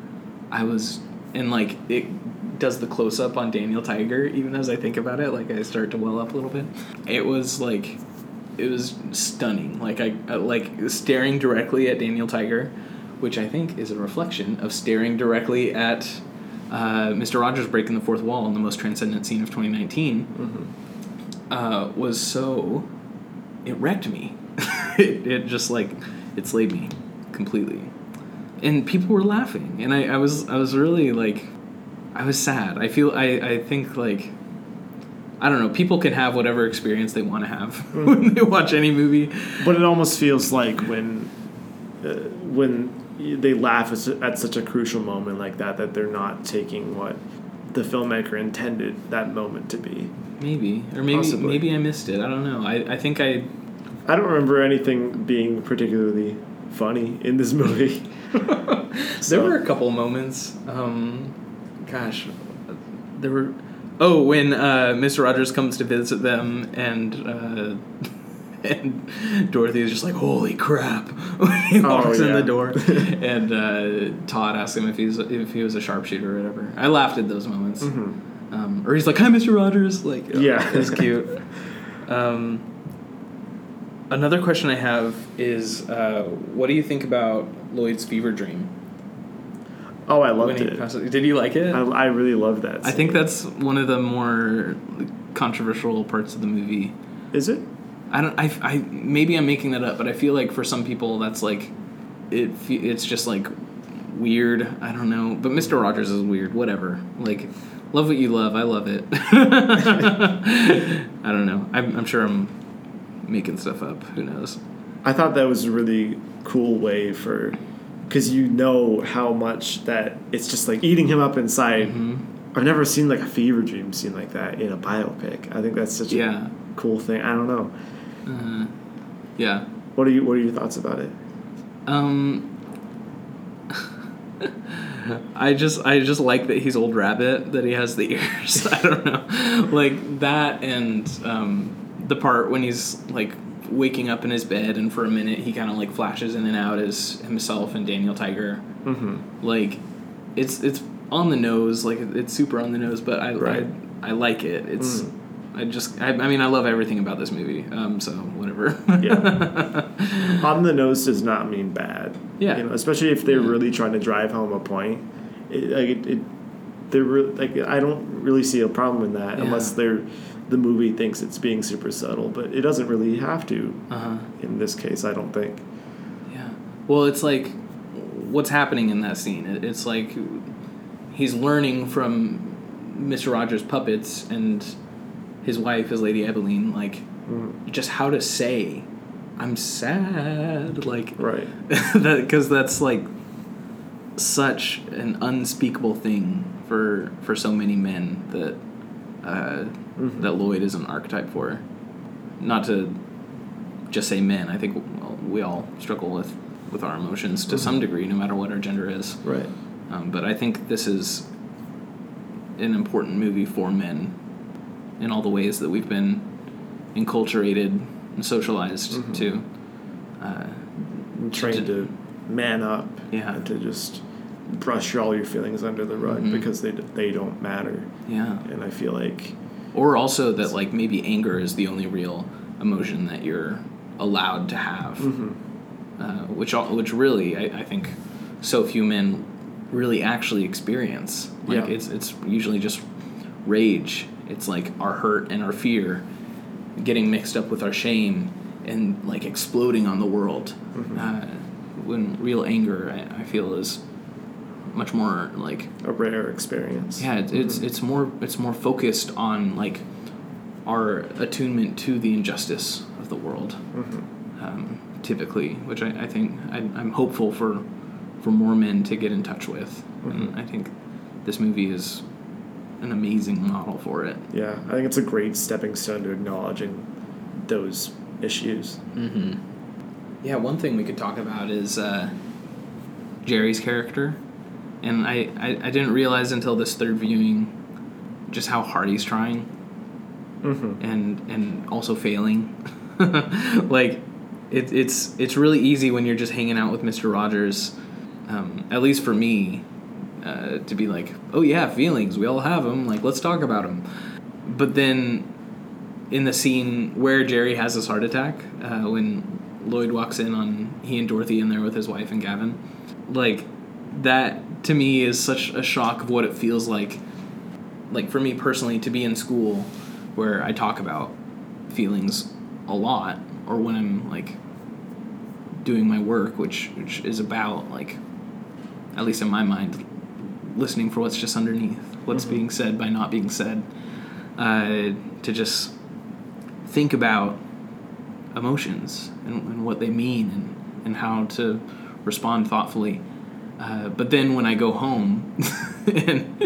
I was and like it does the close up on Daniel Tiger. Even as I think about it, like I start to well up a little bit. It was like it was stunning. Like I I- like staring directly at Daniel Tiger, which I think is a reflection of staring directly at. Uh, Mr. Rogers breaking the fourth wall in the most transcendent scene of 2019 hmm uh, was so it wrecked me. (laughs) it, it just like it slayed me completely, and people were laughing, and I, I was I was really like I was sad. I feel I I think like I don't know. People can have whatever experience they want to have (laughs) when they watch any movie. But it almost feels like when uh, when they laugh at, at such a crucial moment like that, that they're not taking what the filmmaker intended that moment to be. Maybe or maybe Possibly. maybe I missed it. I don't know. I, I think I I don't remember anything being particularly funny in this movie. (laughs) there were a couple moments. Um, gosh, there were. Oh, when uh, Mr. Rogers comes to visit them, and uh, (laughs) and Dorothy is just like, "Holy crap!" (laughs) when he Oh, walks in the door, and uh, Todd asks him if he's if he was a sharpshooter or whatever. I laughed at those moments. Mhm. Um, or he's like, "Hi, Mr. Rogers." Like, oh, Yeah. it was cute. Um, another question I have is, uh, what do you think about Lloyd's fever dream? Oh, I loved it. passes- Did you like it? I, I really loved that. I think that's one of the more controversial parts of the movie. Is it? I don't. I, I maybe I'm making that up, but I feel like for some people that's like, it. It's just like weird. I don't know. But Mr. Rogers is weird. Whatever. Like, love what you love. I love it. (laughs) I don't know. I'm, I'm sure I'm making stuff up. Who knows? I thought that was a really cool way for, because you know how much that it's just like eating him up inside. Mhm. I've never seen like a fever dream scene like that in a biopic. I think that's such Yeah. a cool thing. I don't know. Uh, yeah. What are you? What are your thoughts about it? Um, I just I just like that he's old rabbit that he has the ears. (laughs) I don't know, like that and um, the part when he's like waking up in his bed and for a minute he kind of like flashes in and out as himself and Daniel Tiger. Mm-hmm. Like it's it's on the nose, like it's super on the nose, but I Right. I, I like it. It's Mm. I just I, I mean I love everything about this movie. Um, so whatever. Yeah. (laughs) on the nose does not mean bad. Yeah. You know, especially if they're Yeah. really trying to drive home a point. It, like it, it they're re- like I don't really see a problem in that Yeah. unless they're the movie thinks it's being super subtle, but it doesn't really have to uh-huh. in this case. I don't think. Yeah. Well, it's like what's happening in that scene. It's like he's learning from Mr. Rogers' puppets and his wife is Lady Aberlin, like Mm, just how to say, "I'm sad," like right. (laughs) that because that's like such an unspeakable thing for for so many men that uh, Mhm. that Lloyd is an archetype for. Not to just say men. I think well, we all struggle with with our emotions to some degree, no matter what our gender is. Right. Um, but I think this is an important movie for men in all the ways that we've been enculturated and socialized Mhm. to. Uh, trained to man up. Yeah. To just brush all your feelings under the rug Mhm. because they they don't matter. yeah. And I feel like Or also that like maybe anger is the only real emotion that you're allowed to have, mhm, uh, which al- which really I, I think so few men really actually experience. Like Yeah. it's it's usually just rage. It's like our hurt and our fear getting mixed up with our shame and like exploding on the world. Mhm. Uh, when real anger, I, I feel is much more like a rare experience. yeah, it's, it's it's more it's more focused on like our attunement to the injustice of the world, Mhm. um, typically, which I, I think I, I'm hopeful for for more men to get in touch with, and Mhm. I think this movie is an amazing model for it. Yeah, I think it's a great stepping stone to acknowledging those issues. Mm-hmm. Yeah, one thing we could talk about is uh, Jerry's character, and I, I I didn't realize until this third viewing just how hard he's trying. Mm-hmm. and and also failing. (laughs) like it, it's it's really easy when you're just hanging out with Mr. Rogers. Um, at least for me, uh, to be like, oh yeah, feelings, we all have them. Like let's talk about them. But then, in the scene where Jerry has his heart attack, uh, when Lloyd walks in on he and Dorothy in there with his wife and Gavin, like that to me is such a shock of what it feels like like for me personally to be in school where I talk about feelings a lot or when I'm like doing my work which which is about like at least in my mind listening for what's just underneath what's Mhm. being said by not being said uh, to just think about emotions and, and what they mean and, and how to respond thoughtfully uh, but then when I go home (laughs) and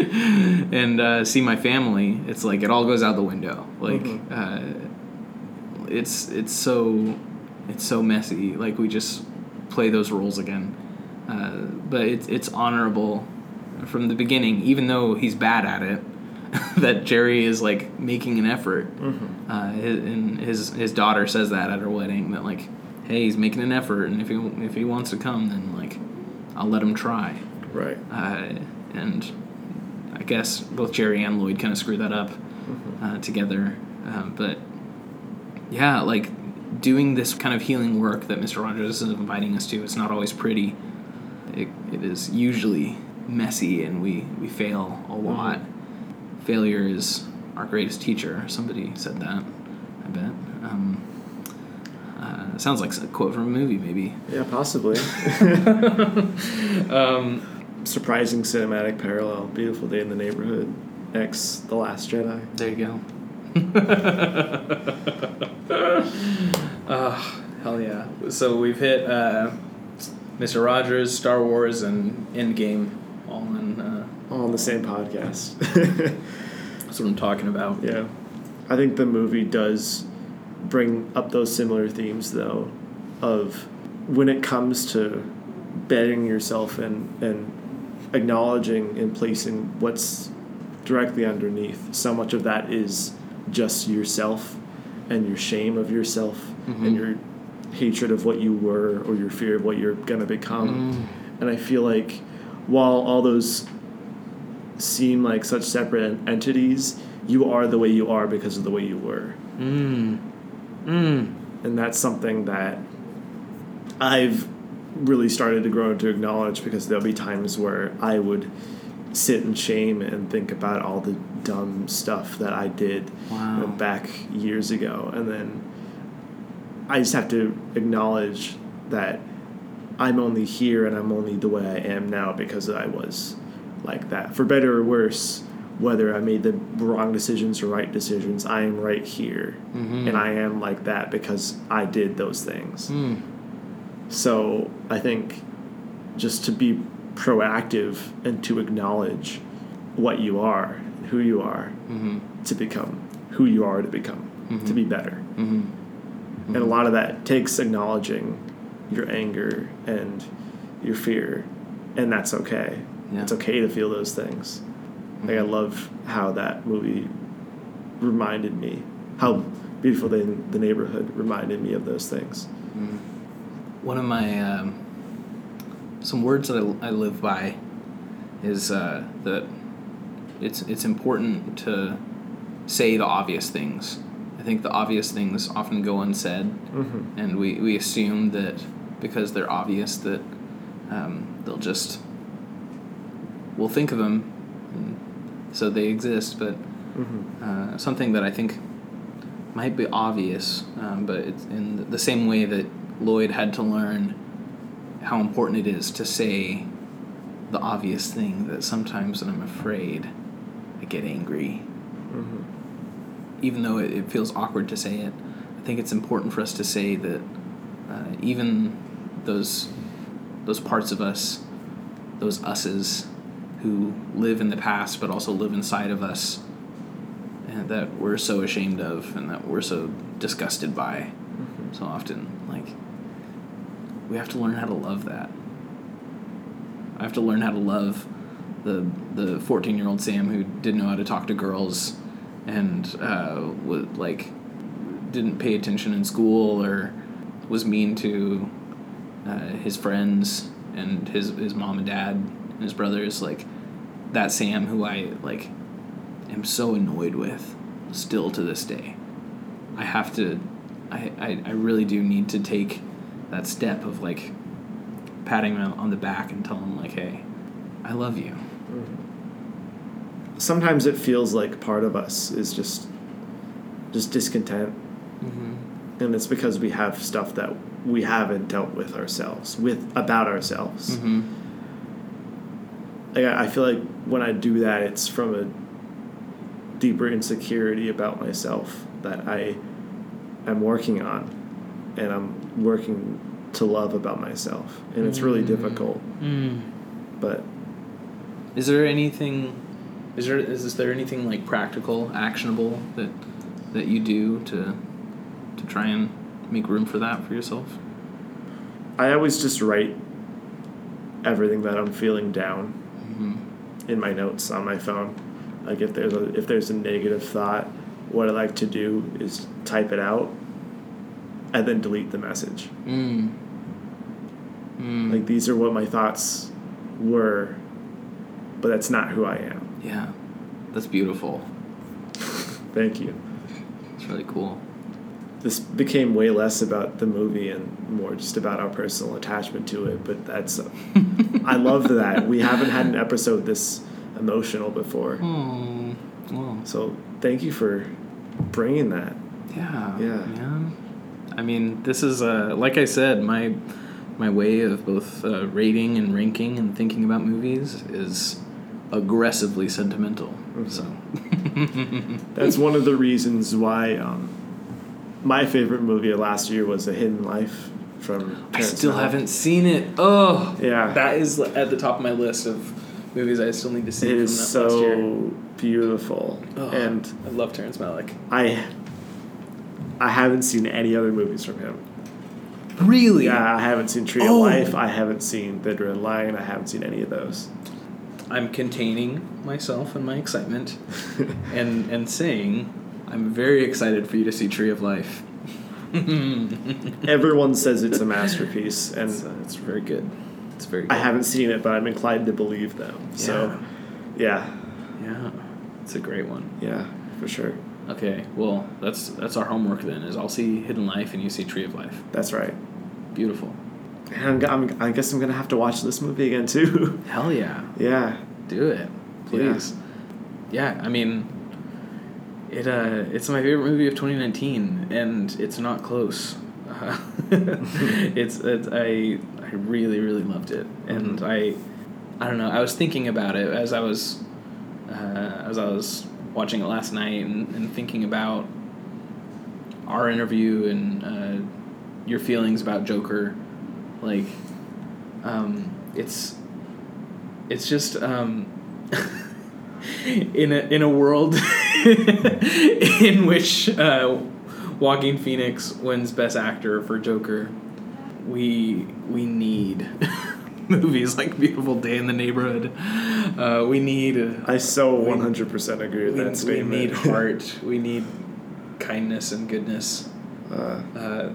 and uh, see my family, it's like it all goes out the window. Like Mhm. uh, it's it's so it's so messy. Like we just play those roles again. Uh, but it's it's honorable from the beginning, even though he's bad at it. (laughs) that Jerry is like making an effort. Mm-hmm. Uh, his, and his his daughter says that at her wedding that like, hey, he's making an effort, and if he if he wants to come, then like, I'll let him try. Right. Uh, and I guess both Jerry and Lloyd kind of screw that up Mm-hmm. uh, together. Uh, but yeah, like doing this kind of healing work that Mr. Rogers is inviting us to, it's not always pretty. It, it is usually messy, and we, we fail a lot. Failure is our greatest teacher. Somebody said that, I bet. Um, sounds like a quote from a movie, maybe. Yeah, possibly. (laughs) (laughs) Um, Surprising cinematic parallel. Beautiful day in the neighborhood. X The Last Jedi. There you go. oh, (laughs) hell yeah. So we've hit uh, Mr. Rogers, Star Wars, and Endgame all in. Uh, All on the same podcast. that's what I'm talking about. yeah. I think the movie does bring up those similar themes though of when it comes to bettering yourself and and acknowledging and placing what's directly underneath so much of that is just yourself and your shame of yourself Mhm. and your hatred of what you were or your fear of what you're going to become Mm. and i feel like while all those seem like such separate entities, you are the way you are because of the way you were. Mm. Mm. And that's something that I've really started to grow to acknowledge because there'll be times where I would sit in shame and think about all the dumb stuff that I did you know, back years ago. And then I just have to acknowledge that I'm only here and I'm only the way I am now because I was like that. For better or worse, whether I made the wrong decisions or right decisions, I am right here. Mhm. And I am like that because I did those things. Mm. So I think just to be proactive and to acknowledge what you are, who you are, Mhm. to become who you are to become, to Mhm. be better. Mhm. And a lot of that takes acknowledging your anger and your fear, and that's okay. Yeah. It's okay to feel those things. Like I love how that movie reminded me how beautiful the, the neighborhood reminded me of those things. One of my um, some words that I, I live by is uh, that it's it's important to say the obvious things. I think the obvious things often go unsaid, Mm-hmm. and we, we assume that because they're obvious that um, they'll just we'll think of them, and so they exist. But Mm-hmm. uh, something that I think might be obvious, um, but it's in the same way that Lloyd had to learn how important it is to say the obvious thing that sometimes when I'm afraid, I get angry. Mm-hmm. Even though it, it feels awkward to say it, I think it's important for us to say that uh, even those those parts of us, those us's who live in the past but also live inside of us, and that we're so ashamed of and that we're so disgusted by so often. Like, we have to learn how to love that. I have to learn how to love the the fourteen year old Sam who didn't know how to talk to girls and uh, would like didn't pay attention in school or was mean to uh, his friends and his his mom and dad and his brothers. Like that Sam who I like am so annoyed with still to this day. I have to I, I, I really do need to take that step of like patting him on the back and telling him like, hey, I love you. Sometimes it feels like part of us is just just discontent, Mm-hmm. and it's because we have stuff that we haven't dealt with ourselves, with about ourselves. Mm-hmm. Like, I I feel like when I do that, it's from a deeper insecurity about myself that I am working on, and I'm working to love about myself, and it's really Mm. difficult. Mm. But Is there anything? Is there is is there anything like practical, actionable that that you do to to try and make room for that for yourself? I always just write everything that I'm feeling down. In my notes on my phone. Like if there's a if there's a negative thought, what I like to do is type it out and then delete the message. Mm. Mm. Like these are what my thoughts were, but that's not who I am. yeah, that's beautiful. (laughs) Thank you. It's really cool. This became way less about the movie and more just about our personal attachment to it, but that's I love that. We haven't had an episode this emotional before. Well, So, thank you for bringing that. yeah, Yeah. man. I mean, this is uh, like I said, my my way of both uh, rating and ranking and thinking about movies is aggressively sentimental. So, That's one of the reasons why um, my favorite movie of last year was A Hidden Life from. I Terrence still Malick. haven't seen it. Oh, Yeah. that is at the top of my list of movies I still need to see. It from is that last year. so beautiful, Oh, and I love Terrence Malick. I I haven't seen any other movies from him. Really? Yeah, I haven't seen Tree Oh. of Life. I haven't seen The Red Lion. I haven't seen any of those. I'm containing myself and my excitement, (laughs) and and saying I'm very excited for you to see Tree of Life. Everyone says it's a masterpiece, and It's, uh, it's very good. It's very good. I haven't seen it, but I'm inclined to believe them. So, yeah, Yeah, it's a great one. Yeah, for sure. Okay, well, that's that's our homework then. Is I'll see Hidden Life and you see Tree of Life. That's right. Beautiful. And I'm, I'm, I guess I'm gonna have to watch this movie again too. Hell yeah, yeah. do it, please. Yeah, I mean, it uh, it's my favorite movie of 2019, and it's not close. Uh, (laughs) it's it's I I really really loved it, and I I don't know. I was thinking about it as I was uh, as I was watching it last night and, and thinking about our interview and uh, your feelings about Joker. Like, um, it's it's just um, (laughs) in a in a world (laughs) in which uh, Joaquin Phoenix wins Best Actor for Joker, we we need (laughs) movies like Beautiful Day in the Neighborhood. Uh, we need I so 100% agree with we, that statement. we need heart. (laughs) we need kindness and goodness. Uh, Uh,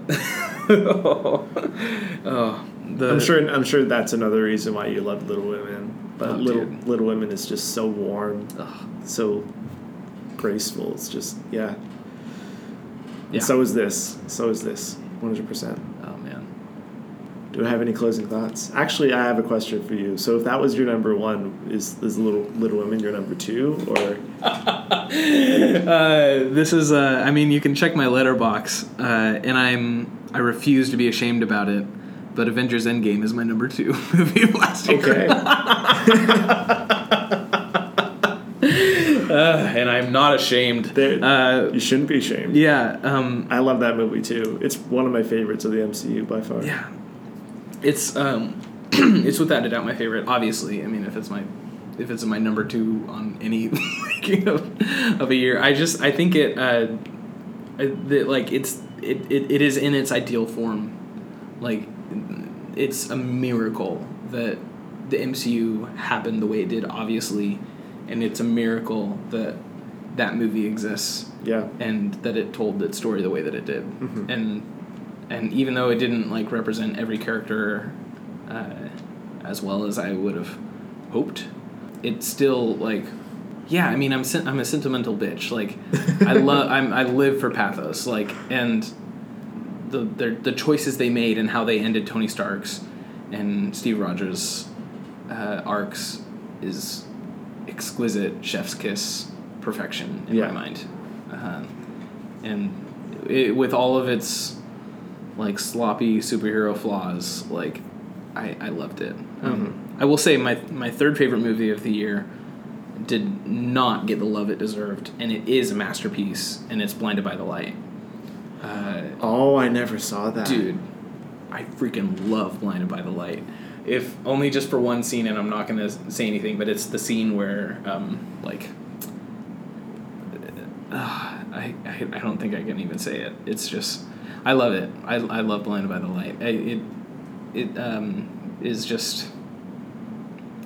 oh, the, I'm sure. I'm sure that's another reason why you love Little Women. But Oh, Little dude. Little Women is just so warm, Ugh. so graceful. It's just yeah. Yeah. And so is this. So is this. 100. percent Oh man. Do I have any closing thoughts? Actually, I have a question for you. So, if that was your number one, is is Little Little Women your number two, or (laughs) uh, this is uh, I mean you can check my letterboxd uh, and I'm I refuse to be ashamed about it but Avengers Endgame is my number two (laughs) movie of last year okay? (laughs) uh, and I'm not ashamed There- uh, you shouldn't be ashamed. yeah um, I love that movie too. It's one of my favorites of the MCU by far. yeah it's um, (clears throat) it's without a doubt my favorite obviously I mean if it's my if it's my number two on any (laughs) ranking of, of a year I just I think it uh, that like it's it, it, it is in its ideal form like it's a miracle that the MCU happened the way it did obviously and it's a miracle that that movie exists Yeah. and that it told its story the way that it did Mhm. and and even though it didn't like represent every character uh, as well as I would have hoped it still like yeah I mean I'm sen- I'm a sentimental bitch like I (laughs) love I'm I live for pathos like and the the the choices they made and how they ended Tony Stark's and Steve Rogers uh, arcs is exquisite chef's kiss perfection in Yeah. my mind. Uh, and it, with all of its like sloppy superhero flaws like I, I loved it. Um, I will say my my third favorite movie of the year did not get the love it deserved and it is a masterpiece and it's Blinded by the Light uh, Oh, I never saw that. dude i freaking love blinded by the light. If only just for one scene and i'm not going to say anything but it's the scene where um, like uh, I, I, I don't think i can even say it. It's just i love it. I, I love blinded by the light. I, it it um, is just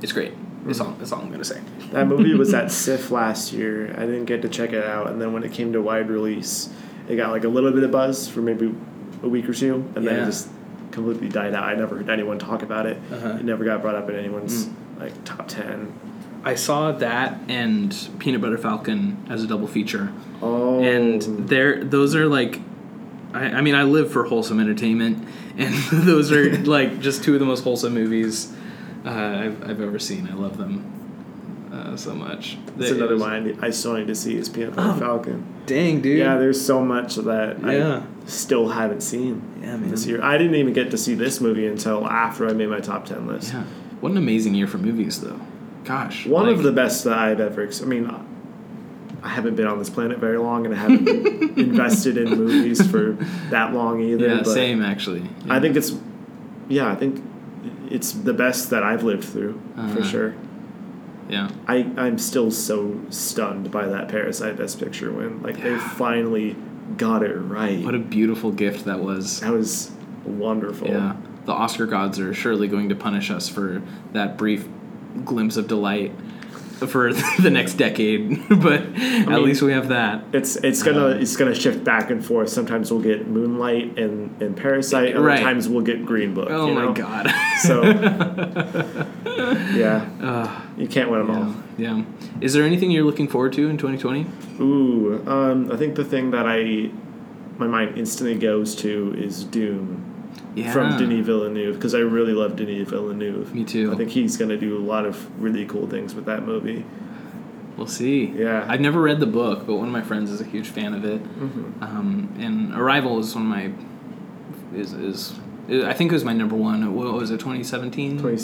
it's great. That's all, that's all i'm going to say. That movie was at (laughs) SIFF last year. I didn't get to check it out, and then when it came to wide release, it got like a little bit of buzz for maybe a week or two, and then it just completely died out. I never heard anyone talk about it. Uh-huh. It never got brought up in anyone's Mm. like top ten. i saw that and peanut butter falcon as a double feature Oh, and there those are like I, I mean i live for wholesome entertainment (laughs) and those are like just two of the most wholesome movies uh, I've, I've ever seen i love them uh, so much that's It another was- one I, I still need to see is Peanut Butter Oh, Falcon. dang dude Yeah, there's so much that Yeah. I still haven't seen Yeah, man. this year. I didn't even get to see this movie until after I made my top ten list. yeah what an amazing year for movies though gosh One like- of the best that I've ever. Ex- I mean, I haven't been on this planet very long, and I haven't been (laughs) invested in movies for that long either. yeah but same actually I think it's, yeah, I think it's the best that I've lived through for Uh-huh. sure. Yeah I I'm still so stunned by that Parasite Best Picture win. Like they finally got it right. what a beautiful gift that was that was wonderful. Yeah, the Oscar gods are surely going to punish us for that brief glimpse of delight. for (laughs) the next decade, (laughs) but at mean- least we have that. It's it's gonna um, it's gonna shift back and forth. Sometimes we'll get Moonlight and, and Parasite. Other Right. times we'll get Green Book. Oh my know? god. So (laughs) yeah, you can't win them all. yeah. yeah. Is there anything you're looking forward to in 2020? Ooh, um, I think the thing that I my mind instantly goes to is Dune. Yeah. from Denis Villeneuve because I really love Denis Villeneuve. Me too. I think he's gonna do a lot of really cool things with that movie. We'll see. Yeah. I've never read the book, but one of my friends is a huge fan of it. Mm-hmm. Um, and Arrival is one of my is is I think it was my number one. What was it? 2017, 20,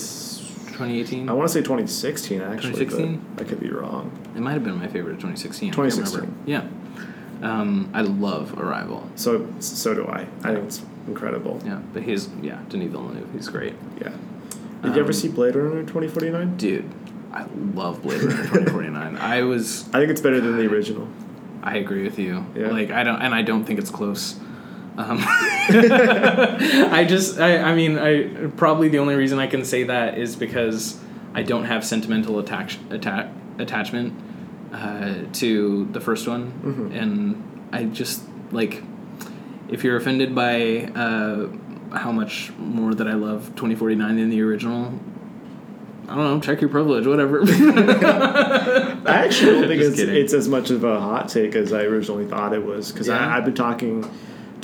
2018. I want to say 2016 actually. 2016? I could be wrong. It might have been my favorite of 2016. 2016. remember. Yeah. Um, I love Arrival. So so do I. I think it's incredible. Yeah, but he's yeah Denis Villeneuve. He's great, Yeah. Did you ever Um, see Blade Runner 2049? dude. I love Blade Runner 2049. (laughs) I was I think it's better than the original. I agree with you. Yeah. Like I don't, and I don't think it's close. Um, (laughs) I just, I, I mean, I probably the only reason I can say that is because I don't have sentimental attach, atta- attachment uh, to the first one, Mhm. and I just like if you're offended by uh, how much more that I love 2049 than the original. I don't know. Check your privilege, whatever. (laughs) (laughs) I actually don't think it's, it's as much of a hot take as I originally thought it was because Yeah. I've been talking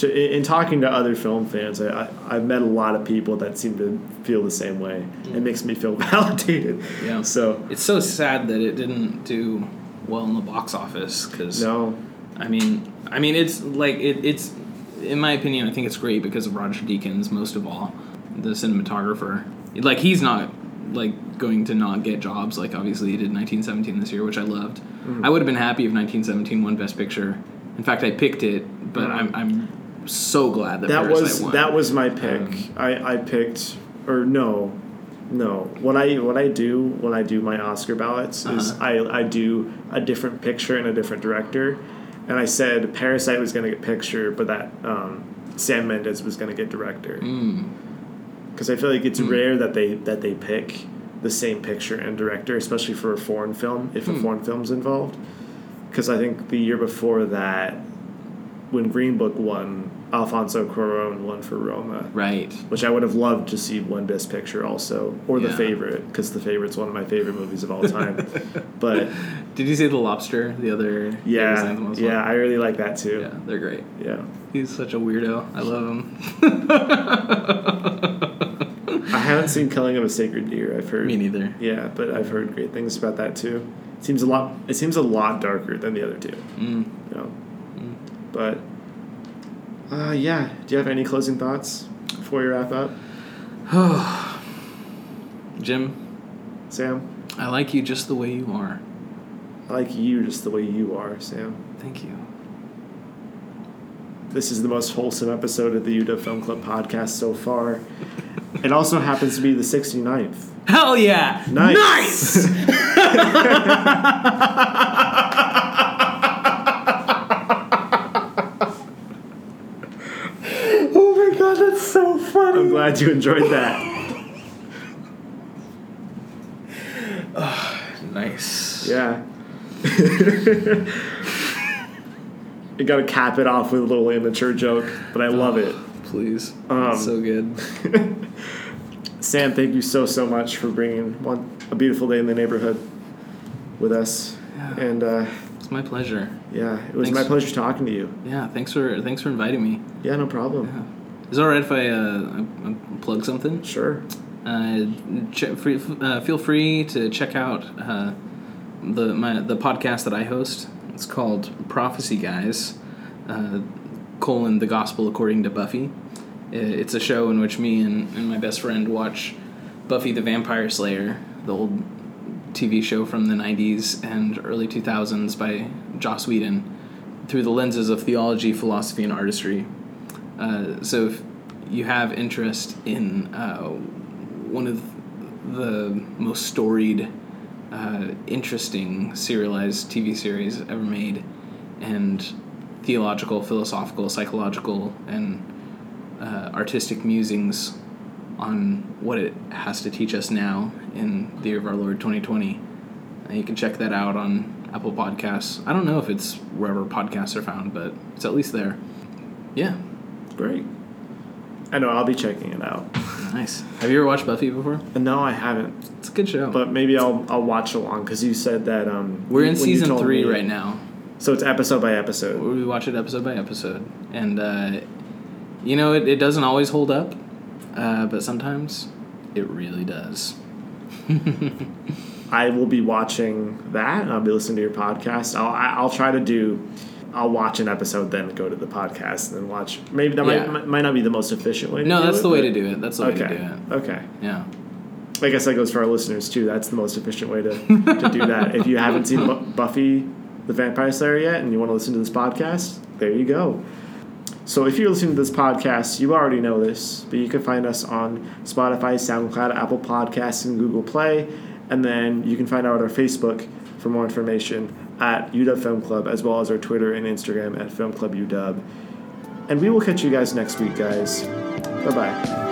to in, in talking to other film fans. I, I I've met a lot of people that seem to feel the same way. It makes me feel (laughs) validated. Yeah. So It's so sad that it didn't do well in the box office because no, I mean, I mean, it's like it, it's in my opinion, I think it's great because of Roger Deakins most of all, the cinematographer. Like he's not like going to not get jobs. Like obviously he did 1917 this year, which I loved. Mm-hmm. I would have been happy if 1917 won Best Picture. In fact, I picked it, but I'm I'm so glad that that Parasite was won. that was my pick. Um, I I picked or no. No, what I what I do when I do my Oscar ballots is Uh-huh. I, I do a different picture and a different director, and I said Parasite was going to get picture, but that um, Sam Mendes was going to get director. Mm, because I feel like it's Hmm. rare that they that they pick the same picture and director, especially for a foreign film if a Hmm. foreign film's involved. Because I think the year before that, when Green Book won, Alfonso Cuarón won for Roma, right. which I would have loved to see won Best Picture also, or The Favorite, because The Favorite's one of my favorite movies of all time. (laughs) but Did you see The Lobster? The other Yorgos yeah, one? yeah, I really like that too. yeah, they're great. Yeah. He's such a weirdo. I love him. (laughs) I haven't seen Killing of a Sacred Deer. I've heard. Me neither. Yeah, but I've heard great things about that too. It seems a lot. It seems a lot darker than the other two. Mm. You know, but uh, yeah. Do you have any closing thoughts before we wrap up, (sighs) Jim, Sam? I like you just the way you are. I like you just the way you are, Sam. Thank you. This is the most wholesome episode of the UW Film Club podcast so far. it also happens to be the 69th. Hell yeah! Nice. oh (laughs) (laughs) my god, that's so funny. I'm glad you enjoyed that. (sighs) nice. Yeah. (laughs) you gotta cap it off with a little immature joke, but I love it. (sighs) Please. Um, so good. (laughs) Sam, thank you so so much for bringing one a beautiful day in the neighborhood with us. Yeah. And uh, It's my pleasure. yeah, it was Thanks. my pleasure talking to you. Yeah, thanks for thanks for inviting me. Yeah, no problem. Yeah. Is it alright if I, uh, I, I plug something? Sure. Uh, free, uh, feel free to check out uh, the my the podcast that I host. It's called Prophecy Guys, uh, colon the Gospel according to Buffy. I- It's a show in which me and, and my best friend watch Buffy the Vampire Slayer, the old TV show from the '90s and early 2000s by Joss Whedon, through the lenses of theology, philosophy, and artistry. Uh, so if you have interest in uh, one of the most storied, uh, interesting serialized TV series ever made, and theological, philosophical, psychological, and uh, artistic musings on what it has to teach us now in the year of our Lord 2020, And you can check that out on Apple Podcasts. I don't know if it's wherever podcasts are found, but it's at least there. Yeah, Great. I know I'll be checking it out. (laughs) nice. Have you ever watched Buffy before? No, I haven't, It's a good show. but maybe I'll I'll watch along because you said that um We're in season three me- right now. so it's episode by episode. We watch it episode by episode, and uh, you know it, it doesn't always hold up, uh, but sometimes it really does. (laughs) I will be watching that. and I'll be listening to your podcast. I'll I'll try to do. I'll watch an episode, then go to the podcast, and watch. Maybe that Yeah. might, might not be the most efficient way. To No, that's it, the way to do it. That's the way to do Okay. it. Okay. Yeah. I guess that goes for our listeners too. That's the most efficient way to, to do that. (laughs) If you haven't seen Bu- Buffy the Vampire Slayer yet and you want to listen to this podcast, there you go. So if you're listening to this podcast, you already know this, but you can find us on Spotify, SoundCloud, Apple Podcasts, and Google Play. And then you can find out our Facebook for more information at UW Film Club, as well as our Twitter and Instagram at Film Club UW. And we will catch you guys next week, guys. Bye bye.